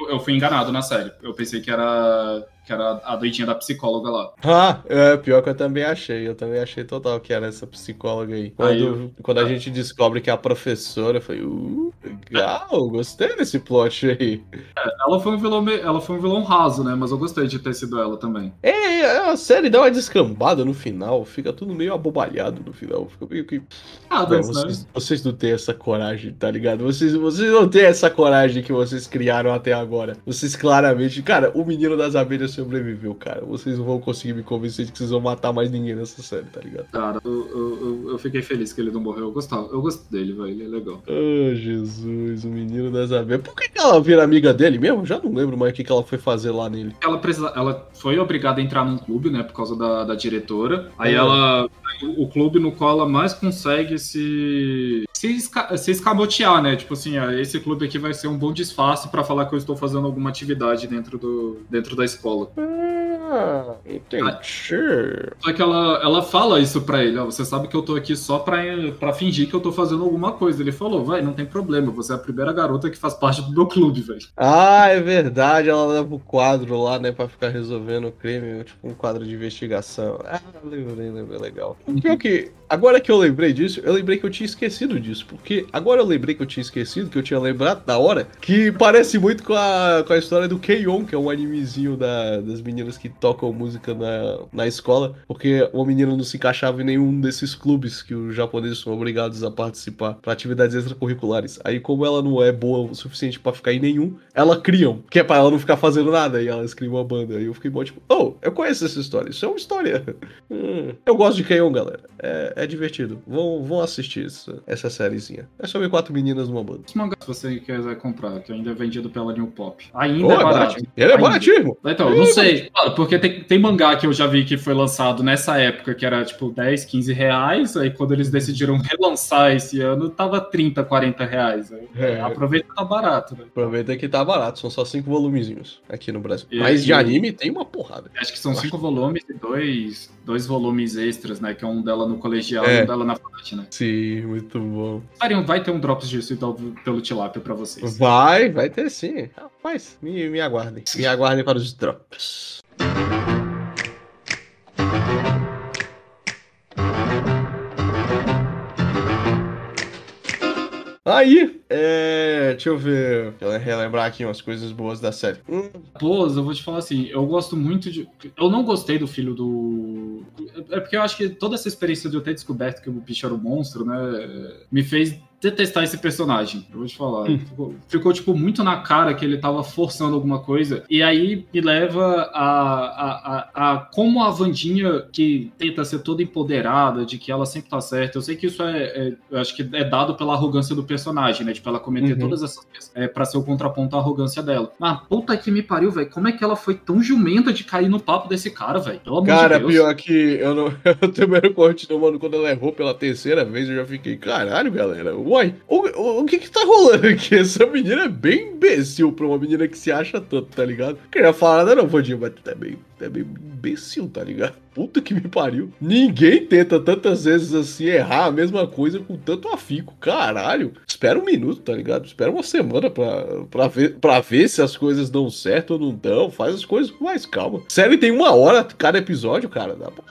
eu, eu fui enganado na série. Eu pensei que era, que era a doidinha da psicóloga lá. Ah, é, pior que eu também achei. Eu também achei total que era essa psicóloga aí. Quando, Aí eu- quando a gente descobre que é a professora, eu falei, uh, legal, gostei desse plot aí. Ela foi um vilão, ela foi um vilão raso, né, mas eu gostei de ter sido ela também. É, é, a série dá uma descambada no final, fica tudo meio abobalhado no final. Fica meio que. Ah, Deus, né? vocês, vocês não têm essa coragem, tá ligado? Vocês, vocês não têm essa coragem que vocês criaram até agora. Vocês claramente. Cara, o menino das abelhas sobreviveu, cara. Vocês não vão conseguir me convencer de que vocês vão matar mais ninguém nessa série, tá ligado? Cara, eu, eu, eu- fiquei feliz que ele não morreu. Eu gostava, eu gosto dele, velho. Ele é legal. Oh, Jesus, o menino das abelhas. Por que, que ela vira amiga dele mesmo? Já não lembro mais o que, que ela foi fazer lá nele. Ela, precisa, ela foi obrigada a entrar num clube, né? Por causa da, da diretora. Aí Uhum. ela. O, o clube no qual ela mais consegue se. Se, esca, se escamotear, né? Tipo assim, ah, esse clube aqui vai ser um bom disfarce pra falar que eu estou fazendo alguma atividade dentro, do, dentro da escola. Ah, entendi. Só que ela, ela fala isso pra ele, ó, você sabe que eu tô aqui só pra, pra fingir que eu tô fazendo alguma coisa. Ele falou, vai, não tem problema, você é a primeira garota que faz parte do meu clube, velho. Ah, é verdade, ela leva o quadro lá, né, pra ficar resolvendo o crime, tipo um quadro de investigação. Ah, lembrei, lembrei, legal. O Pior que, agora que eu lembrei disso, eu lembrei que eu tinha esquecido disso, porque agora eu lembrei que eu tinha esquecido, que eu tinha lembrado da hora, que parece muito com a, com a história do Keion, que é um animezinho da, das meninas que tocam música na, na escola, porque uma menina não se encaixava em nenhum desses clubes que os japoneses são obrigados a participar para atividades extracurriculares. Aí, como ela não é boa o suficiente pra ficar em nenhum, ela criam, que é pra ela não ficar fazendo nada, e elas criam uma banda. Aí eu fiquei mó tipo, oh, eu conheço essa história, isso é uma história. Hum, eu gosto de Keion, galera. É, é divertido. Vão, vão assistir essa, essa sériezinha. É sobre quatro meninas numa banda. Esse mangá, se você quiser comprar, que ainda é vendido pela New Pop. Ainda Oh, é barato. Ele é baratinho. Então, não sei. Claro, porque tem, tem mangá que eu já vi que foi lançado nessa época, que era tipo 10, 15 reais. Aí quando eles decidiram relançar esse ano, tava 30, 40 reais. Aí, É. Aproveita que tá barato, né? Aproveita que tá barato, são só cinco volumezinhos aqui no Brasil. E Mas de anime tem uma porrada. Acho que são Eu cinco volumes e dois, dois volumes extras, né? Que é um dela no colegial É. e um dela na FAT, né? Sim, muito bom. Arion, vai ter um Drops disso então, pelo Tilápia pra vocês. Vai, vai ter sim. Rapaz, me, me aguardem. Me aguardem para os drops. Aí, é. Deixa eu ver. Eu relembrar aqui umas coisas boas da série. Hum, Pô, eu vou te falar assim, eu gosto muito de. Eu não gostei do filho do. É porque eu acho que toda essa experiência de eu ter descoberto que o bicho era um monstro, né? Me fez detestar esse personagem. Eu vou te falar. Hum. Ficou, ficou, tipo, muito na cara que ele tava forçando alguma coisa. E aí me leva a, a, a, a como a Vandinha, que tenta ser toda empoderada, de que ela sempre tá certa. Eu sei que isso é. é- eu acho que é dado pela arrogância do personagem, né? Tipo, ela cometer Uhum. todas essas coisas é, pra ser o contraponto à arrogância dela. Mas puta que me pariu, velho. Como é que ela foi tão jumenta de cair no papo desse cara, velho? Pelo amor Cara, de Deus. pior que eu não. Eu também não não, mano. Quando ela errou pela terceira vez, eu já fiquei, caralho, galera. Uai, o, o, o que que tá rolando aqui? Essa menina é bem imbecil pra uma menina que se acha tanto, tá ligado? Queria falar nada, não, Vandinha, mas é bem, é bem imbecil, tá ligado? Puta que me pariu. Ninguém tenta tantas vezes assim errar a mesma coisa com tanto afico. Caralho. Espera um minuto, tá ligado? Espera uma semana pra, pra, ver, pra ver se as coisas dão certo ou não dão. Faz as coisas com mais calma. Série tem uma hora cada episódio, cara. Dá pra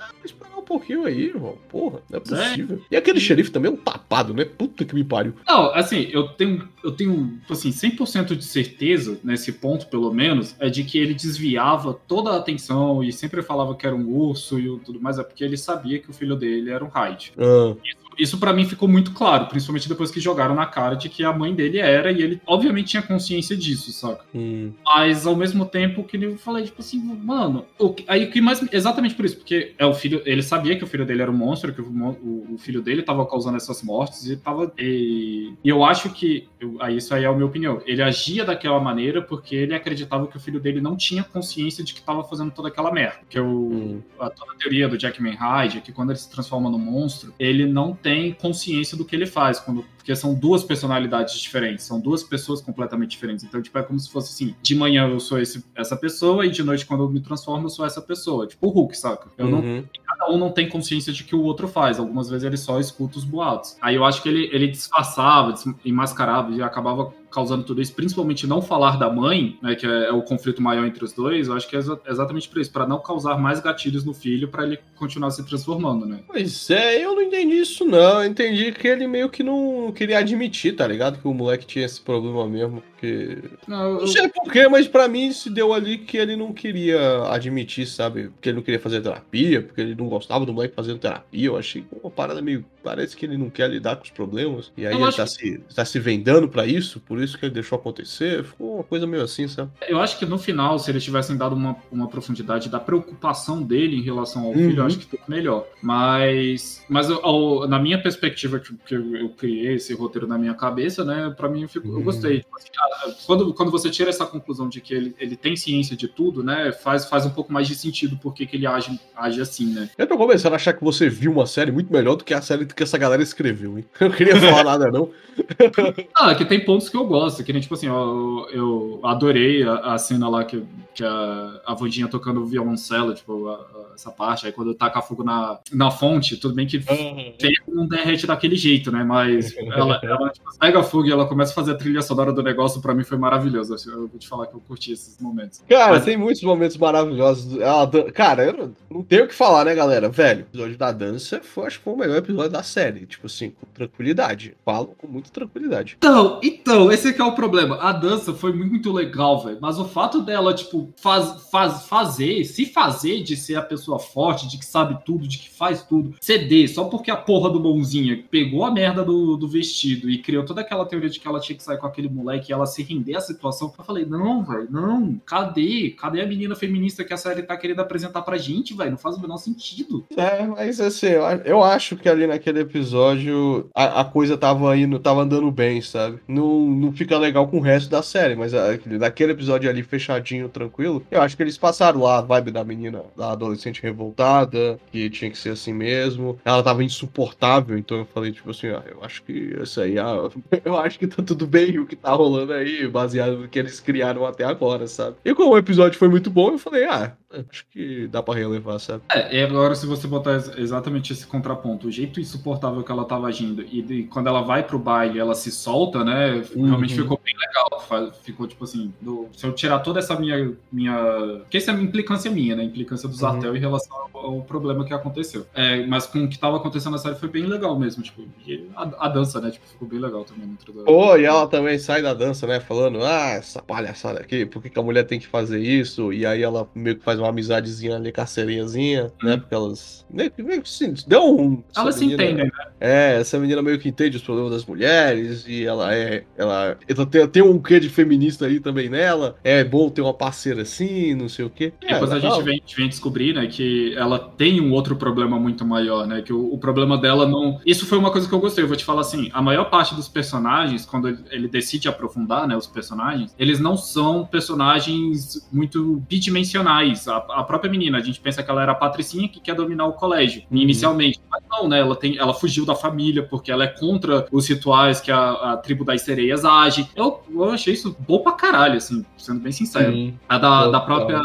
um pouquinho aí, irmão. Porra, não é possível. E aquele xerife também é um tapado, né? Puta que me pariu. Não, assim, eu tenho, eu tenho, assim, 100% de certeza, nesse ponto, pelo menos, é de que ele desviava toda a atenção e sempre falava que era um urso e tudo mais, é porque ele sabia que o filho dele era um Hyde. Ah, Isso pra mim ficou muito claro, principalmente depois que jogaram na cara de que a mãe dele era, e ele obviamente tinha consciência disso, saca? hum. Mas ao mesmo tempo que eu falei, tipo assim, mano, o que- aí o que mais. Exatamente por isso, porque é o filho. Ele sabia que o filho dele era um monstro, que o, o- o filho dele tava causando essas mortes e tava. E, e eu acho que. eu- aí isso aí é a minha opinião. Ele agia daquela maneira porque ele acreditava que o filho dele não tinha consciência de que tava fazendo toda aquela merda. Que o, Hum. a, toda a teoria do Jackman Hyde é que quando ele se transforma num monstro, ele não tem consciência do que ele faz. Quando, porque são duas personalidades diferentes, são duas pessoas completamente diferentes. Então, tipo, é como se fosse assim: de manhã eu sou esse, essa pessoa, e de noite, quando eu me transformo, eu sou essa pessoa. Tipo o Hulk, saca? Eu não Uhum. cada um não tem consciência de que o outro faz. Algumas vezes ele só escuta os boatos. Aí eu acho que ele, ele disfarçava, enmascarava e acabava causando tudo isso, principalmente não falar da mãe, né, que é, é o conflito maior entre os dois. Eu acho que é exa- exatamente por isso, para não causar mais gatilhos no filho, para ele continuar se transformando, né? Pois é, eu não entendi isso não. Eu entendi que ele meio que não queria admitir, tá ligado? Que o moleque tinha esse problema mesmo. Porque. Não, eu- Não sei porquê, mas pra mim se deu ali que ele não queria admitir, sabe? Porque ele não queria fazer terapia, porque ele não gostava do moleque fazendo terapia. Eu achei uma parada meio. Parece que ele não quer lidar com os problemas. E aí Eu ele tá, se, tá se vendando pra isso, por isso que ele deixou acontecer. Ficou uma coisa meio assim, sabe? Eu acho que no final, se eles tivessem dado uma, uma profundidade da preocupação dele em relação ao Uhum. filho, eu acho que ficou melhor. Mas, mas eu- na minha perspectiva, que, que eu eu criei esse roteiro na minha cabeça, né? Pra mim, eu, fico- eu Uhum. gostei. Tipo assim, ah, Quando, quando você tira essa conclusão de que ele, ele tem ciência de tudo, né? Faz, faz um pouco mais de sentido porque que ele age, age assim, né? Eu tô começando a achar que você viu uma série muito melhor do que a série que essa galera escreveu, hein? Eu não queria falar nada, não. Ah, é que tem pontos que eu gosto, que nem, tipo assim, eu, eu adorei a, a cena lá que, que a, a Vandinha tocando violoncelo, tipo, a- a- essa parte, aí quando taca fogo na, na fonte, tudo bem que ferro não derrete daquele jeito, né, mas ela, ela tipo, pega fogo e ela começa a fazer a trilha sonora do negócio, pra mim foi maravilhoso, eu vou te falar que eu curti esses momentos. Cara, Mas- tem muitos momentos maravilhosos. Ela Cara, eu não- não tenho o que falar, né, galera? Velho, o episódio da dança foi, acho que foi o melhor episódio da série. Tipo assim, com tranquilidade. Falo com muita tranquilidade. Então, então, esse aqui é o problema. A dança foi muito legal, velho. Mas o fato dela, tipo, faz, faz, fazer, se fazer de ser a pessoa forte, de que sabe tudo, de que faz tudo, ceder, só porque a porra do mãozinha pegou a merda do, do vestido e criou toda aquela teoria de que ela tinha que sair com aquele moleque e ela se render à situação. Eu falei, não, velho, não. Cadê? Cadê a menina feminista que a série tá querendo apresentar pra gente, velho? Não faz o menor sentido. É, mas assim, eu acho que ali naquele episódio a, a coisa tava indo, tava andando bem, sabe? Não, não fica legal com o resto da série, mas a- naquele episódio ali fechadinho, tranquilo, eu acho que eles passaram lá a vibe da menina, da adolescente revoltada, que tinha que ser assim mesmo. Ela tava insuportável, então eu falei, tipo assim, ah, eu acho que isso aí, ah, eu acho que tá tudo bem o que tá rolando aí, baseado no que eles criaram até agora, sabe? E como o episódio foi muito bom, eu falei, ah, acho que dá pra relevar, sabe? É, e agora se você botar ex- exatamente esse contraponto, o jeito insuportável que ela tava agindo, e de- quando ela vai pro baile ela se solta, né? Uhum. Realmente ficou bem legal. ficou tipo assim, do- se eu tirar toda essa minha. minha porque isso é implicância minha, né? Implicância do Zartel em relação ao, ao problema que aconteceu. É, mas com o que tava acontecendo na série foi bem legal mesmo, tipo, e a, a dança, né? Tipo, ficou bem legal também dentro da. Pô, e ela também sai da dança, né? Falando, ah, essa palhaçada aqui, por que, que a mulher tem que fazer isso? E aí ela meio que faz uma amizadezinha ali, carceirinhazinha, né? Porque elas. Meio que, meio que se deu um. Elas se entendem, né? É, essa menina meio que entende os problemas das mulheres e ela é. Ela, ela tem, tem um quê de feminista aí também nela. É bom ter uma parceira assim, não sei o quê. E depois é, a gente vem, a gente vem descobrir, né, que ela tem um outro problema muito maior, né? Que o, o problema dela não. Isso foi uma coisa que eu gostei. Eu vou te falar assim: a maior parte dos personagens, quando ele, ele decide aprofundar, né, os personagens, eles não são personagens muito bidimensionais. A, a própria menina, a gente pensa que ela era a patricinha que quer dominar o colégio, Uhum. inicialmente. Mas não, né? Ela, tem, ela fugiu da família porque ela é contra os rituais que a, a tribo das sereias age. Eu, eu achei isso bom pra caralho, assim, sendo bem sincero. Sim. A da, da própria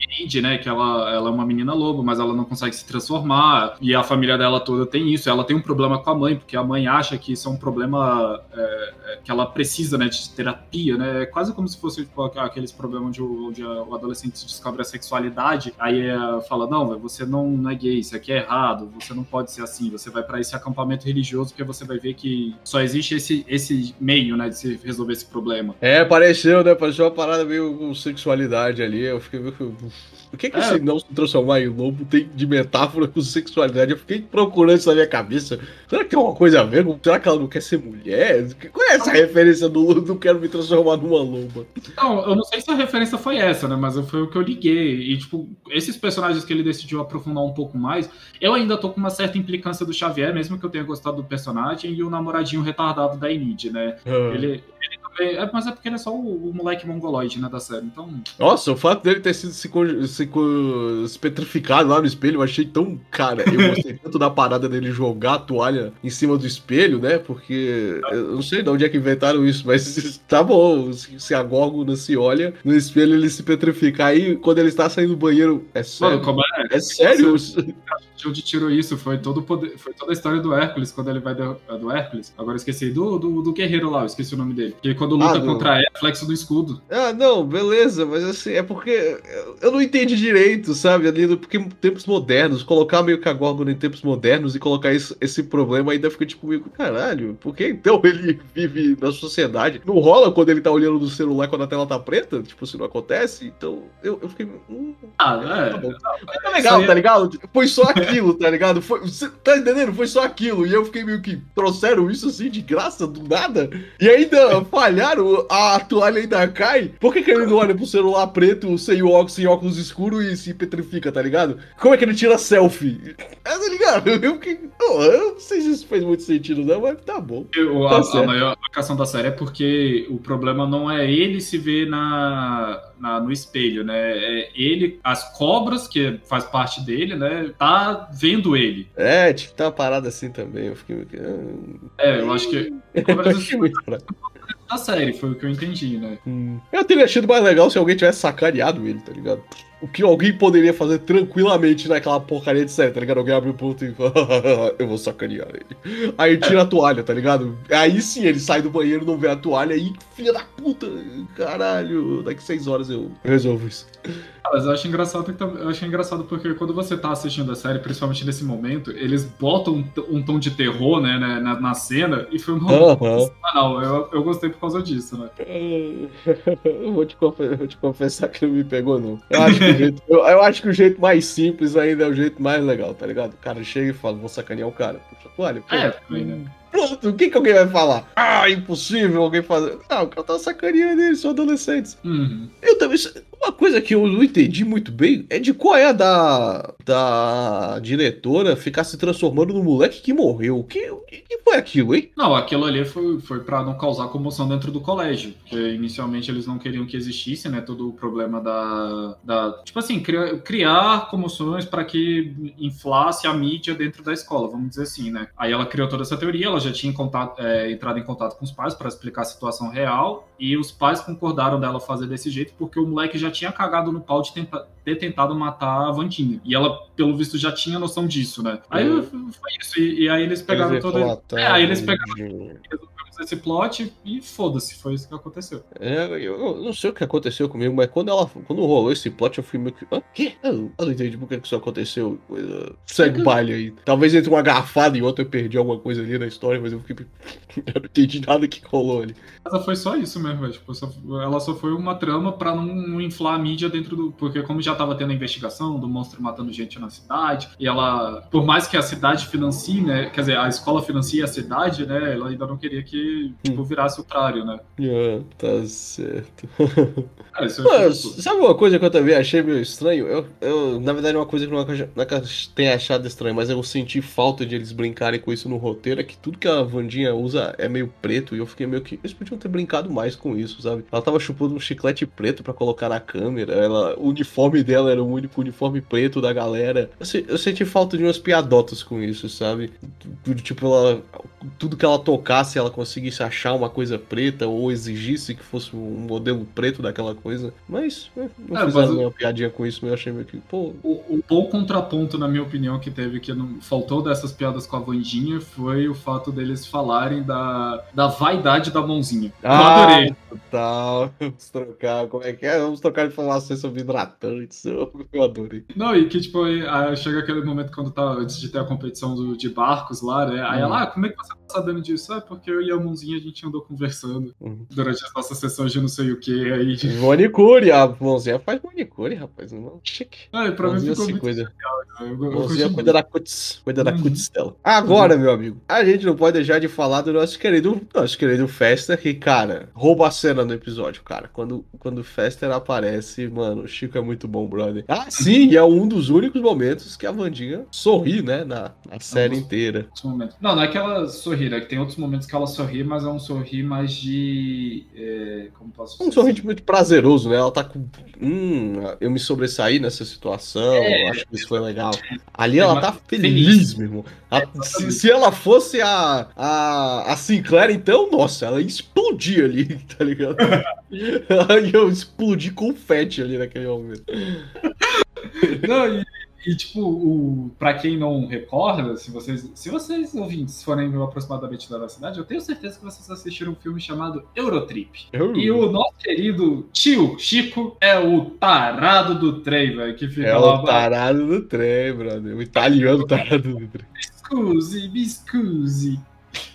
Enid, né? Que ela, ela é uma menina lobo, mas ela não consegue se transformar. E a família dela toda tem isso. Ela tem um problema com a mãe, porque a mãe acha que isso é um problema é, é, que ela precisa, né? De terapia, né? É quase como se fosse tipo, aqueles problemas onde, o, onde o adolescente descobre a sexualidade. Aí é, fala: Não, você não, não é gay, isso aqui é errado, você não pode ser assim. Você vai pra esse acampamento religioso porque você vai ver que só existe esse, esse meio, né? De se resolver esse problema. É, pareceu, né? Pareceu uma parada meio com sexualidade ali. Eu fiquei meio. O que que É. esse não se transformar em lobo tem de metáfora com sexualidade? Eu fiquei procurando isso na minha cabeça. Será que tem uma coisa a ver? Será que ela não quer ser mulher? Qual é essa referência do não quero me transformar numa loba? Não, eu não sei se a referência foi essa, né? Mas foi o que eu liguei. E, tipo, esses personagens que ele decidiu aprofundar um pouco mais, eu ainda tô com uma certa implicância do Xavier, mesmo que eu tenha gostado do personagem, e o namoradinho retardado da Enid, né? Ele, ele também. É, mas é porque ele é só o, o moleque mongoloide, né, da série. Então. Nossa, o fato dele ter sido se, se, se petrificado lá no espelho, eu achei tão. Cara, eu gostei tanto da parada dele jogar a toalha em cima do espelho, né? Porque eu não sei de onde é que inventaram isso, mas tá bom. Se, se a górgona se olha no espelho, ele se petrifica. Aí, quando ele está saindo do banheiro, é sério. Mano, como é? É sério? De onde tirou isso? Foi, todo poder, foi toda a história do Hércules, quando ele vai. Do, é do Hércules? Agora eu esqueci. Do, do, do guerreiro lá, eu esqueci o nome dele. Que quando luta Ah, contra ele, flexo do escudo. Ah, não, beleza, mas assim, é porque eu- não entendi direito, sabe? Ali, porque em tempos modernos, colocar meio que a Górgona em tempos modernos e colocar esse, esse problema ainda fica tipo meio, caralho, por que então ele vive na sociedade? Não rola quando ele tá olhando no celular quando a tela tá preta? Tipo, se não acontece? Então, eu, eu fiquei. Hum, Ah, tá é. bom. Mas tá legal, aí é- tá ligado? Foi só aquilo, tá ligado? Foi, você tá entendendo? Foi só aquilo. E eu fiquei meio que trouxeram isso assim de graça, do nada. E ainda falharam, a toalha ainda cai. Por que, que ele não olha pro celular preto, sem óculos, sem óculos escuros e se petrifica, tá ligado? Como é que ele tira selfie? É, tá ligado? Eu fiquei. Eu não sei se isso fez muito sentido, não, mas tá bom. O- Tá a, a maior aplicação da série é porque o problema não é ele se ver na, na- no espelho, né? É ele, as cobras, que faz parte dele, né? Tá vendo ele. É, que ter uma parada assim também. Eu fiquei ah, É, eu acho que Eu achei muito fraco. da série foi o que eu entendi, né? Hum. Eu teria achado mais legal se alguém tivesse sacaneado ele, tá ligado? O que alguém poderia fazer tranquilamente naquela porcaria de série, tá ligado? Alguém abre o ponto e fala, eu vou sacanear ele. Aí tira a toalha, tá ligado? Aí sim ele sai do banheiro, não vê a toalha e filha da puta, caralho, daqui seis horas eu resolvo isso. Ah, Mas eu acho engraçado eu acho engraçado porque quando você tá assistindo a série, principalmente nesse momento, eles botam um, um tom de terror, né, né, na, na cena e foi uma Aham. Ah, não, eu, eu gostei por causa disso, né? Eu vou te, confe- vou te confessar que não me pegou, não. Eu acho, que jeito, eu, eu acho que o jeito mais simples ainda é o jeito mais legal, tá ligado? O cara chega e fala, vou sacanear o cara. Puxa, a toalha, pô. É, também, né? Pronto, o que, que alguém vai falar? Ah, impossível alguém fazer. Não, o cara tá sacaneando eles, são adolescentes. Uhum. Eu também. Uma coisa que eu não entendi muito bem é de qual é a da. da diretora ficar se transformando no moleque que morreu. O que, que foi aquilo, hein? Não, aquilo ali foi, foi para não causar comoção dentro do colégio. Porque inicialmente eles não queriam que existisse, né? Todo o problema da. da tipo assim, criar, criar comoções para que inflasse a mídia dentro da escola, vamos dizer assim, né? Aí ela criou toda essa teoria, ela já tinha contato, é, entrado em contato com os pais para explicar a situação real. E os pais concordaram dela fazer desse jeito porque o moleque já tinha cagado no pau de tenta- ter tentado matar a Vandinha. E ela, pelo visto, já tinha noção disso, né? Aí Uhum. foi isso. E, e aí eles pegaram Eles tá, É, aí eles pegaram esse plot e foda-se, foi isso que aconteceu. É, eu, não sei o que aconteceu comigo, mas quando ela quando rolou esse plot, eu fui meio que. Ah, quê? Eu, não entendi por que isso aconteceu. Coisa... Segue o baile aí. Talvez entre uma garfada e outra eu perdi alguma coisa ali na história, mas eu fiquei. eu não entendi nada que rolou ali. Ela foi só isso mesmo, velho. Tipo, só- ela só foi uma trama pra não, não inflar a mídia dentro do. Porque, como já tava tendo a investigação do monstro matando gente na cidade, e ela, por mais que a cidade financie, né? Quer dizer, a escola financie a cidade, né? Ela ainda não queria que, tipo, virasse o contrário, né? Ah, tá certo. Cara, isso Pô, é sabe uma coisa que eu também achei meio estranho? Eu, eu, na verdade, uma coisa que eu nunca, nunca tenha achado estranho, mas eu senti falta de eles brincarem com isso no roteiro, é que tudo que a Vandinha usa é meio preto, e eu fiquei meio que. Eles podiam ter brincado mais com isso, sabe? Ela tava chupando um chiclete preto pra colocar na câmera, ela, o uniforme dela era o único uniforme preto da galera. Eu, eu senti falta de umas piadotas com isso, sabe? Tipo, ela. Tudo que ela tocasse, ela conseguisse achar uma coisa preta, ou exigisse que fosse um modelo preto daquela coisa. Mas é, não É, fizeram mas- nenhuma piadinha com isso, eu achei meio que, pô. O, o bom contraponto, na minha opinião, que teve que não faltou dessas piadas com a Vandinha foi o fato deles falarem da, da vaidade da mãozinha. Eu Ah, adorei. Tal, vamos trocar, como é que é? Vamos trocar informações sobre hidratantes. Eu, eu adorei. Não, e que, tipo, aí, aí chega aquele momento quando tá, antes de ter a competição do- de barcos lá, né? Aí Uhum. ela, ah, como é que você tá sabendo disso? Ah, porque eu e a mãozinha a gente andou conversando Uhum. durante as nossas sessões de não sei o que. Aí, Manicure, a mãozinha faz manicure, rapaz. Não, chique. aí pra mim ficou se muito cuida. legal. né? Eu, eu Mãozinha continuo. cuida da cutis, cuida da Uhum. cutis dela. Agora, meu amigo, a gente não pode deixar de falar do nosso querido, nosso querido Fester, que, cara, rouba a cena no episódio, cara. Quando, quando o Fester aparece, mano, o Chico é muito bom, brother. Ah, sim, e é um dos únicos momentos que a Vandinha sorri, né, na, na série inteira. Não, não é que ela sorri, né? Que tem outros momentos que ela sorri, mas é um sorri mais de. é, como posso dizer? Um sorriso muito prazeroso, né? Ela tá com. Hum, eu me sobressaí nessa situação, É. acho que isso foi legal. Ali ela É, tá mas feliz, feliz. meu irmão. Ela- se, se ela fosse a, a, a Sinclair, então, nossa, ela ia explodir ali, tá ligado? ela ia explodir confete ali naquele momento. Não, e, e, tipo, o, pra quem não recorda, se vocês, se vocês ouvintes forem aproximadamente da nossa cidade, eu tenho certeza que vocês assistiram um filme chamado Eurotrip. E o nosso querido tio Chico é o tarado do trem, velho, que fica É lá. o tarado do trem, brother. O italiano tarado do trem. Scusi, me scusi.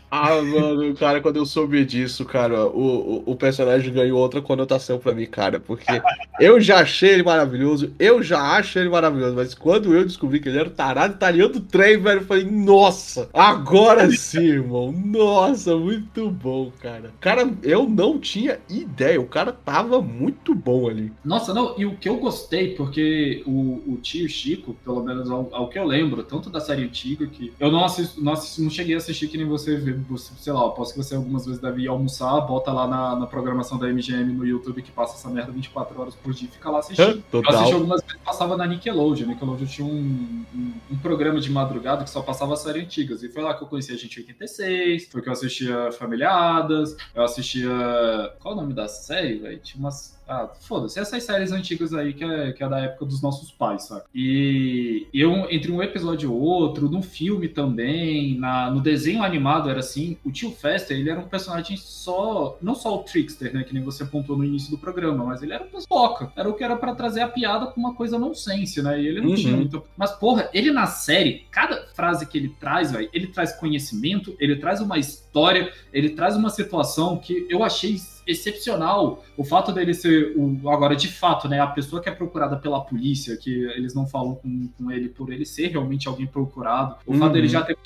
Ah, mano, cara, quando eu soube disso, cara, o, o, o personagem ganhou outra conotação pra mim, cara, porque eu já achei ele maravilhoso, eu já acho ele maravilhoso, mas quando eu descobri que ele era o tarado italiano do trem, velho, eu falei, nossa, agora sim, irmão, nossa, muito bom, cara. Cara, eu não tinha ideia, o cara tava muito bom ali. Nossa, não, e o que eu gostei, porque o, o tio Chico, pelo menos ao, ao que eu lembro, tanto da série antiga, que eu não assisto, não, assisto- não cheguei a assistir que nem você vê, você- sei lá, eu posso que você algumas vezes deve ir almoçar, bota lá na, na programação da MGM no YouTube que passa essa merda 24 horas por dia e fica lá assistindo. Eu assisti Total. algumas vezes, passava na Nickelodeon. Nickelodeon tinha um, um, um programa de madrugada que só passava séries antigas. E foi lá que eu conheci a Gente 86, foi que eu assistia Familiadas, eu assistia. Qual é o nome da série, velho? Tinha umas. Ah, foda-se, essas séries antigas aí que é, que é da época dos nossos pais, sabe? E eu, entre um episódio e outro, no filme também, na, no desenho animado era assim, o tio Fester, ele era um personagem só, não só o trickster, né, que nem você apontou no início do programa, mas ele era um foca, era o que era pra trazer a piada com uma coisa nonsense, né, e ele não Uhum. tinha muito... Mas, porra, ele na série, cada frase que ele traz, velho, ele traz conhecimento, ele traz uma história, ele traz uma situação que eu achei excepcional o fato dele ser o agora de fato né a pessoa que é procurada pela polícia que eles não falam com, com ele por ele ser realmente alguém procurado o fato Uhum. dele já ter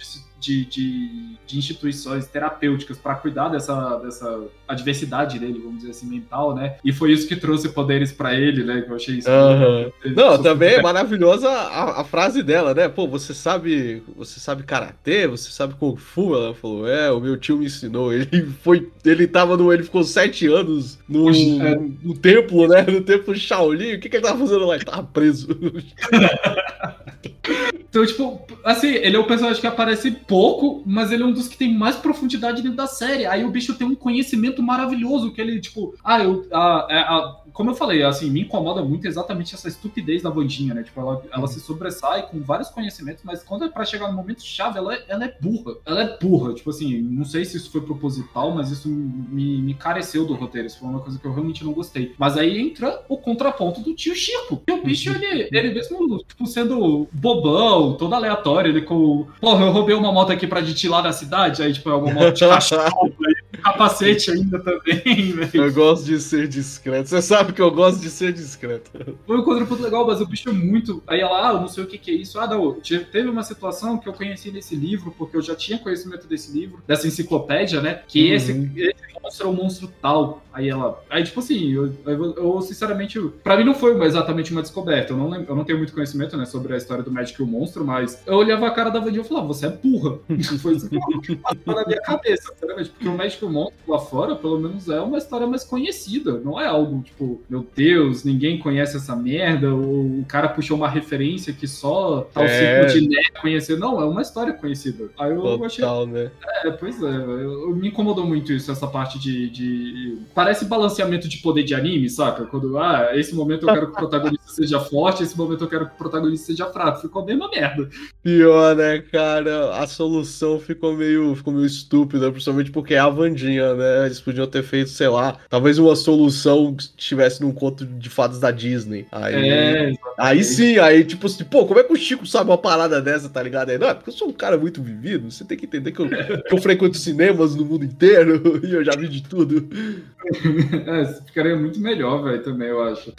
de, de, de instituições terapêuticas para cuidar dessa, dessa adversidade dele vamos dizer assim mental né e foi isso que trouxe poderes para ele né que eu achei isso muito- Não, também é maravilhosa a, a frase dela, né? Pô, você sabe, você sabe karatê, você sabe kung fu? Ela falou, é, o meu tio me ensinou. Ele foi, ele tava no, ele ficou sete anos no, é. no templo, né? No templo Shaolin. O que que ele tava fazendo lá? Ele tava preso. Então, tipo, assim, ele é um personagem que aparece pouco, mas ele é um dos que tem mais profundidade dentro da série. Aí o bicho tem um conhecimento maravilhoso, que ele, tipo, ah, eu, a, a- a- como eu falei, assim, me incomoda muito exatamente essa estupidez da Vandinha, né? Tipo, ela, ela se sobressai com vários conhecimentos, mas quando é pra chegar no momento chave, ela, é- ela é burra. Ela é burra. Tipo assim, não sei se isso foi proposital, mas isso me, me careceu do roteiro. Isso foi uma coisa que eu realmente não gostei. Mas aí entra o contraponto do tio Chico. E o bicho, ele, ele mesmo, tipo, sendo bobão, todo aleatório, ele com. Porra, eu roubei uma moto aqui pra lá na cidade, aí, tipo, é uma moto de cachorro, aí, capacete ainda também, velho. Eu gosto de ser discreto. Você sabe que eu gosto de ser discreto. Foi um contraponto legal, mas o bicho é muito. Aí ela, ah, eu não sei o que, que é isso. Ah, não, te- teve uma situação que eu conheci nesse livro, porque eu já tinha conhecimento desse livro, dessa enciclopédia, né? Que Uhum. esse, esse monstro é um monstro tal. Aí ela. Aí, tipo assim, eu, eu, eu, sinceramente, pra mim não foi exatamente uma descoberta. Eu não, lembro- eu não tenho muito conhecimento, né, sobre a história do Magic e o monstro, mas eu olhava a cara da Vandinha e falava, você é burra. foi isso que passou na minha cabeça, sinceramente. Porque o Magic monstro lá fora, pelo menos, é uma história mais conhecida. Não é algo, tipo, meu Deus, ninguém conhece essa merda, ou o cara puxou uma referência que só tal É. ciclo de nerd conhecer. Não, é uma história conhecida. Aí eu achei Total, né? é, pois é, eu, me incomodou muito isso, essa parte de, de- Parece balanceamento de poder de anime, saca? Quando, ah, esse momento eu quero que o protagonista seja forte, esse momento eu quero que o protagonista seja fraco. Ficou a mesma merda. Pior, né, cara? A solução ficou meio, ficou meio estúpida, principalmente porque é a Vandinha, né? Eles podiam ter feito, sei lá, talvez uma solução que estivesse num conto de fadas da Disney. Aí, É, aí sim, aí tipo assim, pô, como é que o Chico sabe uma parada dessa, tá ligado? Aí, não, é porque eu sou um cara muito vivido, você tem que entender que eu, que eu frequento cinemas no mundo inteiro e eu já vi de tudo. é, ficaria muito melhor, velho, também, eu acho.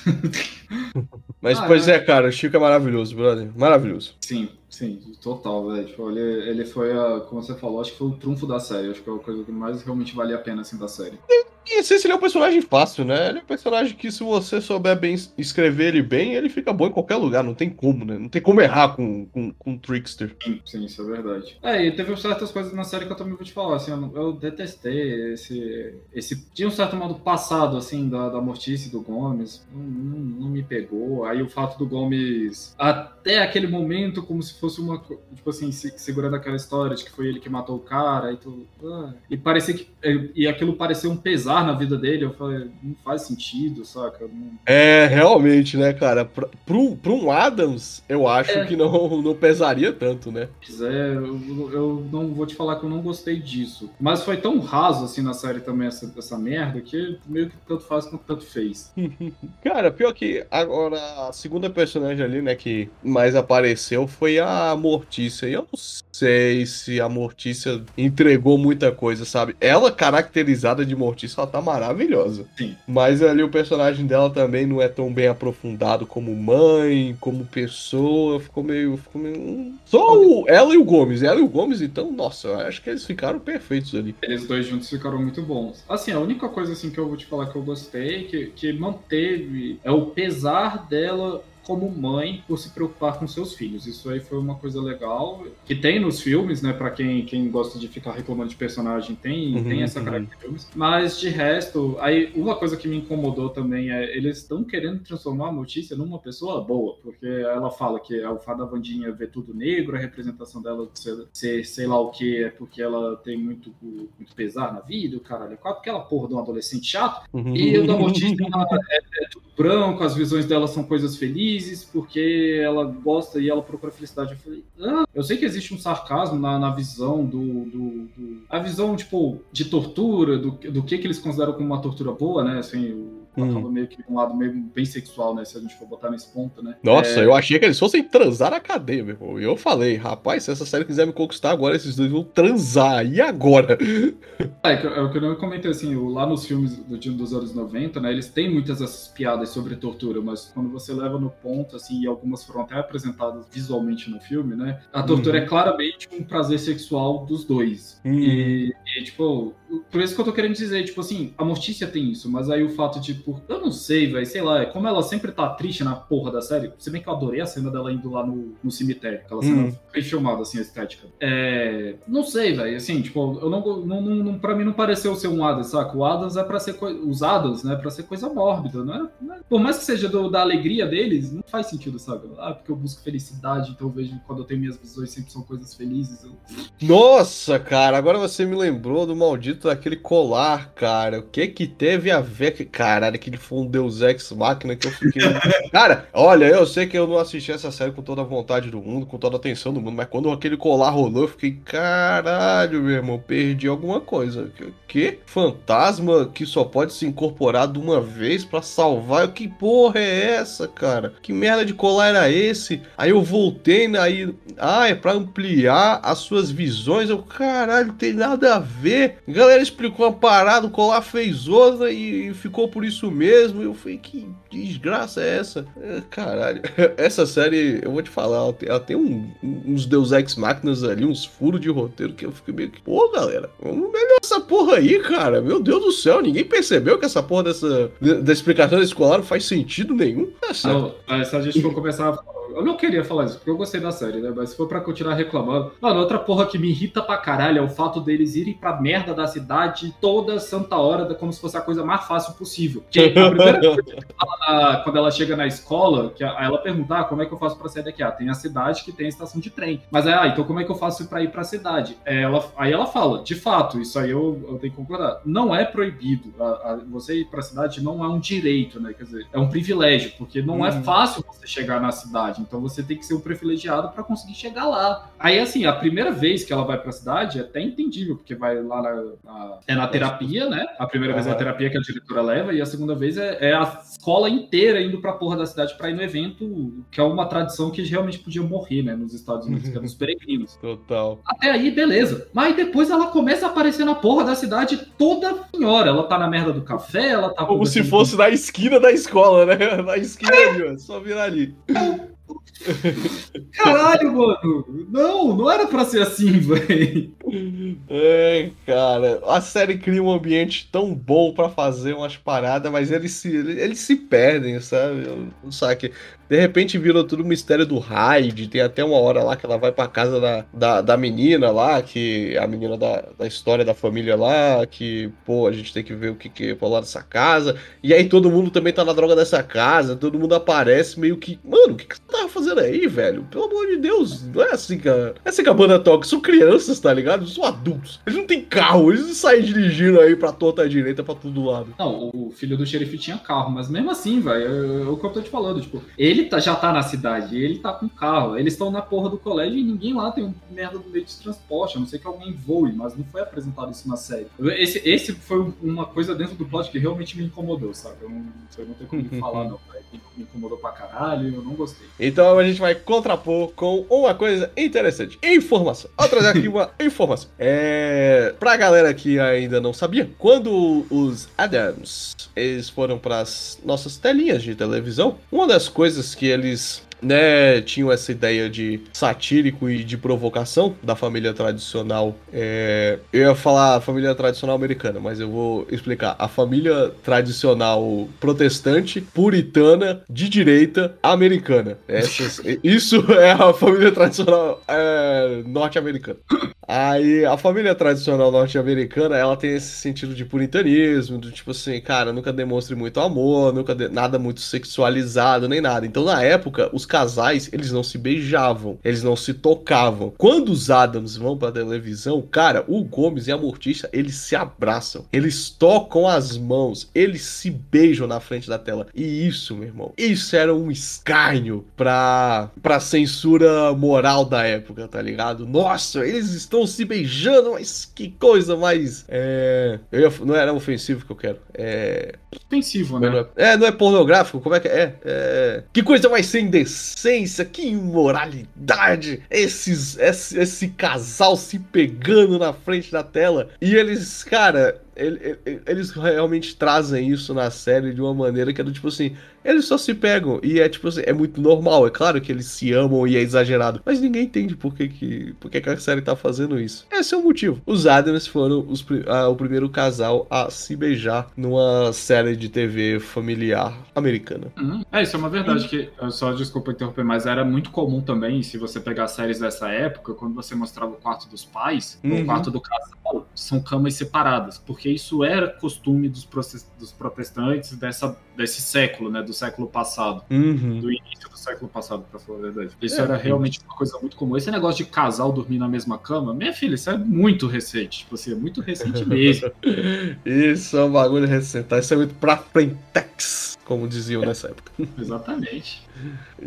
Mas, Ah, pois é. é, cara, o Chico é maravilhoso, brother. Maravilhoso. Sim, sim, total, velho. Tipo, ele, ele foi, a, como você falou, acho que foi o trunfo da série. Acho que é a coisa que mais realmente valia a pena, assim, da série. E esse ele é um personagem fácil, né? Ele é um personagem que, se você souber bem escrever ele bem, ele fica bom em qualquer lugar. Não tem como, né? Não tem como errar com, com, com um Trickster. Sim, sim, isso é verdade. É, e teve certas coisas na série que eu também vou te falar, assim, eu, eu detestei esse, esse... Tinha um certo modo passado, assim, da, da Mortice e do Gomes, não, não, não me pegou. Aí o fato do Gomes, até aquele momento, como se fosse uma... Tipo assim, se- segurando aquela história de que foi ele que matou o cara e tudo. ah, e parecia que... E aquilo parecia um pesar na vida dele, eu falei, não faz sentido, saca? Não- É, realmente, né, cara? Pra, pra, um, um Adams, eu acho É. que não, não pesaria tanto, né? quiser, eu, eu não vou te falar que eu não gostei disso. Mas foi tão raso assim na série também essa, essa merda que meio que tanto faz quanto tanto fez. Cara, pior que agora a segunda personagem ali, né, que mais apareceu foi a Mortícia. E eu não sei se a Mortícia entregou muita coisa, sabe? Ela, caracterizada de Mortícia, ela tá maravilhosa. Sim. Mas ali o personagem dela também não é tão bem aprofundado como mãe, como pessoa. Ficou meio. Ficou meio... hum. Só o, ela e o Gomes. Ela e o Gomes, então, nossa, eu acho que eles ficaram perfeitos ali. Eles dois juntos ficaram muito bons. Assim, a única coisa assim que eu vou te falar que eu gostei, que, que manteve, é o pesar dela como mãe por se preocupar com seus filhos. Isso aí foi uma coisa legal que tem nos filmes, né? Pra quem, quem gosta de ficar reclamando de personagem, tem, Uhum, tem essa uhum. característica. Mas de resto, aí uma coisa que me incomodou também é eles estão querendo transformar a Mortícia numa pessoa boa, porque ela fala que é o fato da Vandinha ver tudo negro, a representação dela ser, ser sei lá o que é porque ela tem muito, muito pesar na vida, o caralho, é quatro, aquela porra de um adolescente chato. E o da Mortícia ela é, é tudo branco, as visões dela são coisas felizes, porque ela gosta e ela procura felicidade. Eu falei, ah, eu sei que existe um sarcasmo na, na visão do, do, do- A visão, tipo, de tortura, do, do que, que eles consideram como uma tortura boa, né? Assim, o- Hum. acaba meio que um lado meio bem sexual, né? Se a gente for botar nesse ponto, né? Nossa, É, eu achei que eles fossem transar na cadeia, meu irmão. E eu falei, rapaz, se essa série quiser me conquistar agora, esses dois vão transar. E agora? É, é o que eu comentei assim, lá nos filmes do time dos anos 90, né, eles têm muitas essas piadas sobre tortura, mas quando você leva no ponto, assim, e algumas foram até apresentadas visualmente no filme, né, a tortura Uhum. é claramente um prazer sexual dos dois. Uhum. E, e, tipo, por isso que eu tô querendo dizer, tipo assim, a Mortícia tem isso, mas aí o fato de, por, eu não sei, velho, sei lá, como ela sempre tá triste na porra da série, se bem que eu adorei a cena dela indo lá no, no cemitério, aquela cena Uhum. bem filmada, assim, a estética. É, não sei, velho, assim, tipo, eu não, não, não, pra mim não pareceu ser um Adams, saca? O Adams é pra ser, coi- os Adams, né, pra ser coisa mórbida, não é, não é- por mais que seja do- da alegria deles, não faz sentido, sabe? Ah, porque eu busco felicidade, então eu vejo quando eu tenho minhas visões sempre são coisas felizes, eu- Nossa, cara, agora você me lembrou do maldito daquele colar, cara. O que que teve a ver? Que, caralho, aquele foi um Deus Ex Máquina que eu fiquei. cara, olha, eu sei que eu não assisti essa série com toda a vontade do mundo, com toda a atenção do mundo, mas quando aquele colar rolou, eu fiquei, caralho, meu irmão, perdi alguma coisa. Que, que? Fantasma que só pode se incorporar de uma vez para salvar? Que porra é essa, cara? Que merda de colar era esse? Aí eu voltei, né? Aí, ah, é pra ampliar as suas visões. Eu, caralho, tem nada a ver. A galera explicou uma parada, o colar fez outra e, e ficou por isso mesmo. Eu falei, que desgraça é essa? É, caralho, essa série, eu vou te falar, ela tem, ela tem um, uns Deus Ex Máquinas ali, uns furos de roteiro que eu fico meio que, pô, galera, vamos melhorar essa porra aí, cara. Meu Deus do céu, ninguém percebeu que essa porra dessa da explicação desse colar não faz sentido nenhum. Tá certo. Se a gente for começar a eu não queria falar isso, porque eu gostei da série, né? Mas se for pra continuar reclamando. Mano, outra porra que me irrita pra caralho é o fato deles irem pra merda da cidade toda santa hora, como se fosse a coisa mais fácil possível. Que a primeira coisa que ela, quando ela chega na escola, que ela pergunta ah, como é que eu faço pra sair daqui? Ah, tem a cidade que tem a estação de trem. Mas é, ah, então como é que eu faço pra ir pra cidade? É, ela, aí ela fala, de fato, isso aí eu, eu tenho que concordar. Não é proibido. A, a, você ir pra cidade não é um direito, né? Quer dizer, é um privilégio, porque não hum. é fácil você chegar na cidade. Então você tem que ser um privilegiado para conseguir chegar lá. Aí, assim, a primeira vez que ela vai para a cidade é até entendível, porque vai lá na, na é na terapia, né? A primeira vez é a terapia que a diretora leva, e a segunda vez é, é a escola inteira indo pra porra da cidade para ir no evento, que é uma tradição que realmente podia morrer, né? Nos Estados Unidos, que é nos peregrinos. Total. Até aí, beleza. Mas depois ela começa a aparecer na porra da cidade toda senhora. Ela tá na merda do café, ela tá. Como se fosse com... na esquina da escola, né? Na esquina ó. Só virar ali. Caralho, mano. Não, não era pra ser assim, velho. É, cara. A série cria um ambiente tão bom para fazer umas paradas, mas eles se, eles se perdem, sabe? Não sabe de repente virou tudo mistério do Hyde. Tem até uma hora lá que ela vai pra casa da, da, da menina lá, que a menina da, da história da família lá, que, pô, a gente tem que ver o que que rolou nessa casa. E aí todo mundo também tá na droga dessa casa, todo mundo aparece meio que, mano, o que, que você tava fazendo aí, velho? Pelo amor de Deus, não é assim, cara. É assim que a banda toca. São crianças, tá ligado? São adultos. Eles não têm carro, eles não saem dirigindo aí pra torta direita, pra todo lado. Não, o filho do xerife tinha carro, mas mesmo assim, velho, é o que eu tô te falando, tipo, ele ele tá, já tá na cidade, ele tá com carro, eles estão na porra do colégio e ninguém lá tem um merda do meio de transporte, a não ser que alguém voe, mas não foi apresentado isso na série. Esse, esse foi uma coisa dentro do plot que realmente me incomodou, sabe? Eu não, eu não tenho como falar, não. Me incomodou pra caralho, eu não gostei. Então a gente vai contrapor com uma coisa interessante: informação. Vou trazer aqui uma informação. É. Pra galera que ainda não sabia, quando os Adams eles foram para as nossas telinhas de televisão, uma das coisas que eles né, tinham essa ideia de satírico e de provocação da família tradicional. É, eu ia falar a família tradicional americana, mas eu vou explicar. A família tradicional protestante, puritana, de direita, americana. Essas, isso é a família tradicional é, norte-americana. Aí a família tradicional norte-americana, ela tem esse sentido de puritanismo, do tipo assim, cara, nunca demonstre muito amor, nunca de, nada muito sexualizado, nem nada. Então na época, os casais, eles não se beijavam, eles não se tocavam. Quando os Adams vão pra televisão, cara, o Gomes e a Morticia, eles se abraçam, eles tocam as mãos, eles se beijam na frente da tela. E isso, meu irmão, isso era um escárnio pra, pra censura moral da época, tá ligado? Nossa, eles estão se beijando, mas que coisa mais. É. Eu não era ofensivo que eu quero. É. Ofensivo, né? É, não é pornográfico? Como é que é? é... Que coisa mais sem decência, que imoralidade! Esses, esse, esse casal se pegando na frente da tela. E eles, cara, eles realmente trazem isso na série de uma maneira que é do tipo assim, eles só se pegam e é tipo assim, é muito normal, é claro que eles se amam e é exagerado, mas ninguém entende por que, que, por que, que a série tá fazendo isso. Esse é o motivo. Os Adams foram os, a, o primeiro casal a se beijar numa série de TV familiar americana. Uhum. É, isso é uma verdade que, só desculpa interromper, mas era muito comum também, se você pegar séries dessa época, quando você mostrava o quarto dos pais, uhum. o quarto do casal, são camas separadas, porque isso era costume dos, dos protestantes, dessa desse século, né? Do século passado. Uhum. Do início século passado, pra falar a verdade. Isso é, era realmente uma coisa muito comum. Esse negócio de casal dormir na mesma cama, minha filha, isso é muito recente. Tipo assim, é muito recente mesmo. isso é um bagulho recente. Tá? Isso é muito pra frentex, como diziam nessa época. Exatamente.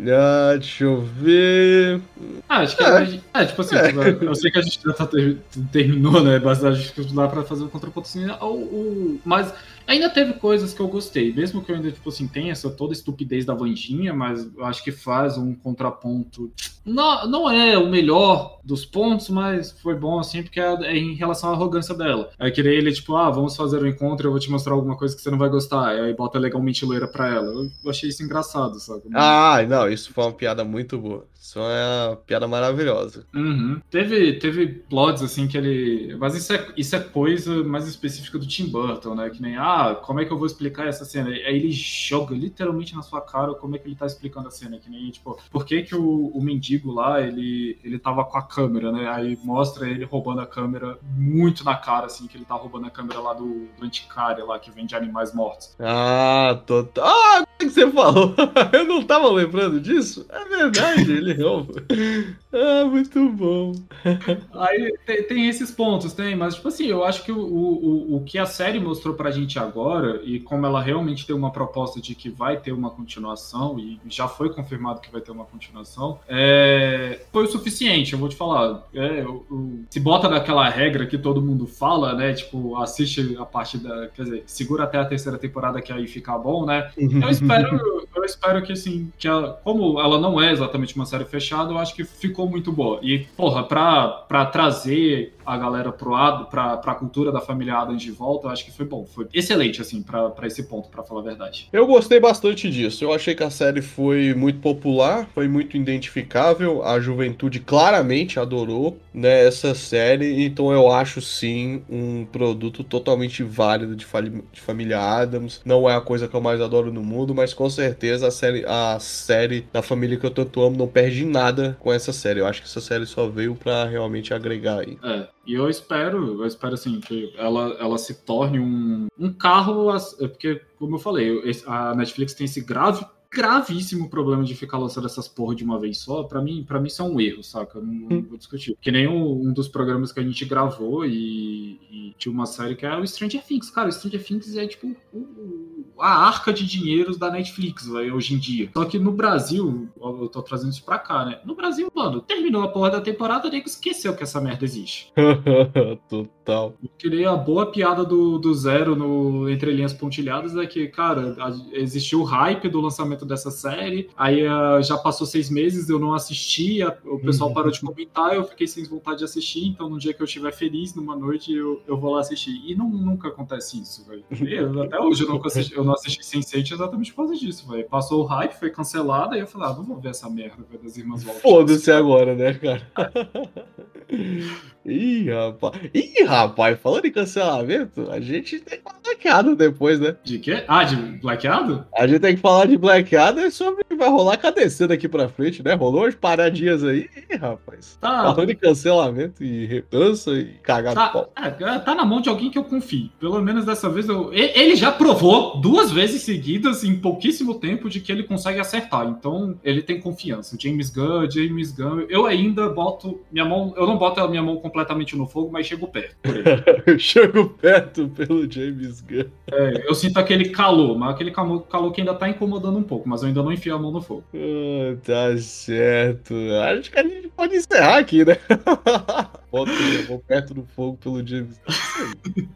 Ah, deixa eu ver. Ah, acho que é, é tipo assim, é. eu sei que a gente já tá ter, terminou, né? Que dá pra fazer um contraponto assim. O, o, mas ainda teve coisas que eu gostei, mesmo que eu ainda, tipo assim, tenha essa toda estupidez da Vandinha, mas acho que faz um contraponto. Não, não é o melhor dos pontos, mas foi bom, assim, porque é, é em relação à arrogância dela. É que ele, tipo, ah, vamos fazer um encontro, eu vou te mostrar alguma coisa que você não vai gostar. Aí bota legalmente loira pra ela. Eu achei isso engraçado, sabe? Ah, não, isso foi uma piada muito boa. Isso é uma piada maravilhosa. Uhum. Teve, teve plots assim que ele. Mas isso é, isso é coisa mais específica do Tim Burton, né? Que nem, ah, como é que eu vou explicar essa cena? Aí ele joga literalmente na sua cara como é que ele tá explicando a cena. Que nem, tipo, por que, que o, o mendigo lá, ele, ele tava com a câmera, né? Aí mostra ele roubando a câmera muito na cara, assim, que ele tá roubando a câmera lá do, do anticário lá, que vende animais mortos. Ah, total. Ah, o que você falou? eu não tava lembrando disso. É verdade, ele novo. Ah, muito bom. Aí tem, tem, esses pontos, tem, mas tipo assim, eu acho que o, o, o que a série mostrou pra gente agora, e como ela realmente tem uma proposta de que vai ter uma continuação, e já foi confirmado que vai ter uma continuação, é, foi o suficiente, eu vou te falar. É, se bota daquela regra que todo mundo fala, né? Tipo, assiste a parte da. Quer dizer, segura até a terceira temporada que aí fica bom, né? Eu espero, eu espero que assim, que ela, como ela não é exatamente uma série fechada, eu acho que ficou muito boa. E, porra, pra, pra trazer a galera pro lado, pra, pra cultura da família Adams de volta, eu acho que foi bom. Foi excelente, assim, pra, pra esse ponto, pra falar a verdade. Eu gostei bastante disso. Eu achei que a série foi muito popular, foi muito identificável. A juventude claramente adorou né, essa série. Então eu acho sim um produto totalmente válido de, de Família Adams. Não é a coisa que eu mais adoro no mundo, mas com certeza a série, a série da família que eu tanto amo não perde nada com essa série. Eu acho que essa série só veio para realmente agregar aí. É. E eu espero, eu espero assim, que ela, ela se torne um, um carro, é porque, como eu falei, a Netflix tem esse grave gravíssimo problema de ficar lançando essas porra de uma vez só. Para mim, para mim isso é um erro, saca? Eu não, não vou discutir. Que nem um, um, dos programas que a gente gravou e, e, tinha uma série que era o Stranger Things. Cara, o Stranger Things é tipo o, a arca de dinheiros da Netflix véio, hoje em dia. Só que no Brasil, eu tô trazendo isso pra cá, né? No Brasil, mano, terminou a porra da temporada, nego esqueceu que essa merda existe. Total. Que nem a boa piada do, do Zero no Entre Linhas Pontilhadas é que, cara, existiu o hype do lançamento dessa série, aí uh, já passou seis meses, eu não assisti, a, o pessoal parou de comentar, eu fiquei sem vontade de assistir, então no dia que eu estiver feliz, numa noite, eu, eu vou lá assistir. E não, nunca acontece isso, velho. Até hoje eu não, assisti, eu não assisti Sense8 exatamente por causa disso, velho. Passou o hype, foi cancelada, aí eu falei, ah, não vou ver essa merda, velho, das Irmãs Waltz. Foda-se agora, né, cara? Ih, rapaz. Ih, rapaz, falando em cancelamento, a gente tem que falar blaqueado depois, né? De quê? Ah, de blaqueado? A gente tem que falar de blaqueado e sobre o que vai rolar KDC daqui pra frente, né? Rolou umas paradinhas aí, Ih, rapaz. Tá. Falando em cancelamento e retança e cagado tá, pau. É, tá na mão de alguém que eu confio. Pelo menos dessa vez eu. Ele já provou duas vezes seguidas em pouquíssimo tempo de que ele consegue acertar. Então, ele tem confiança. James Gunn, James Gunn. Eu ainda boto minha mão. Eu não boto a minha mão completamente completamente no fogo, mas chego perto. chego perto pelo James Gunn. É, eu sinto aquele calor, mas aquele calor, calor que ainda tá incomodando um pouco, mas eu ainda não enfio a mão no fogo. Ah, tá certo. Acho que a gente pode encerrar aqui, né? Bota a mão perto do fogo pelo James Gunn.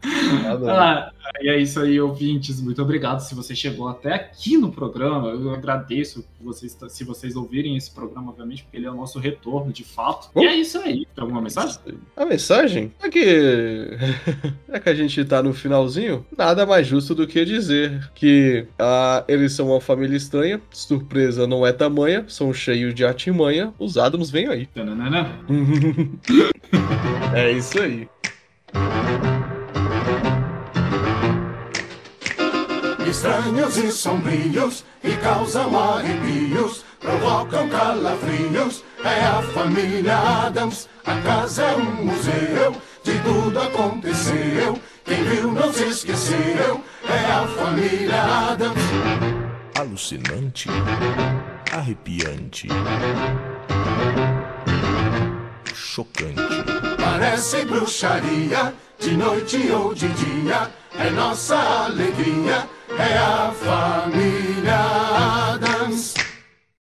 ah, e é isso aí, ouvintes. Muito obrigado se você chegou até aqui no programa. Eu agradeço vocês, se vocês ouvirem esse programa, obviamente, porque ele é o nosso retorno de fato. E é isso aí. Tem alguma mensagem? A mensagem é que. é que a gente tá no finalzinho. Nada mais justo do que dizer que ah, eles são uma família estranha. Surpresa não é tamanha. São cheios de artimanha. Os Adams vêm aí. é isso aí. Estranhos e sombrios e causam arrepios, provocam calafrios. É a família Adams, a casa é um museu, de tudo aconteceu. Quem viu não se esqueceu, é a família Adams. alucinante, arrepiante, chocante. Parece bruxaria, de noite ou de dia, é nossa alegria, é a família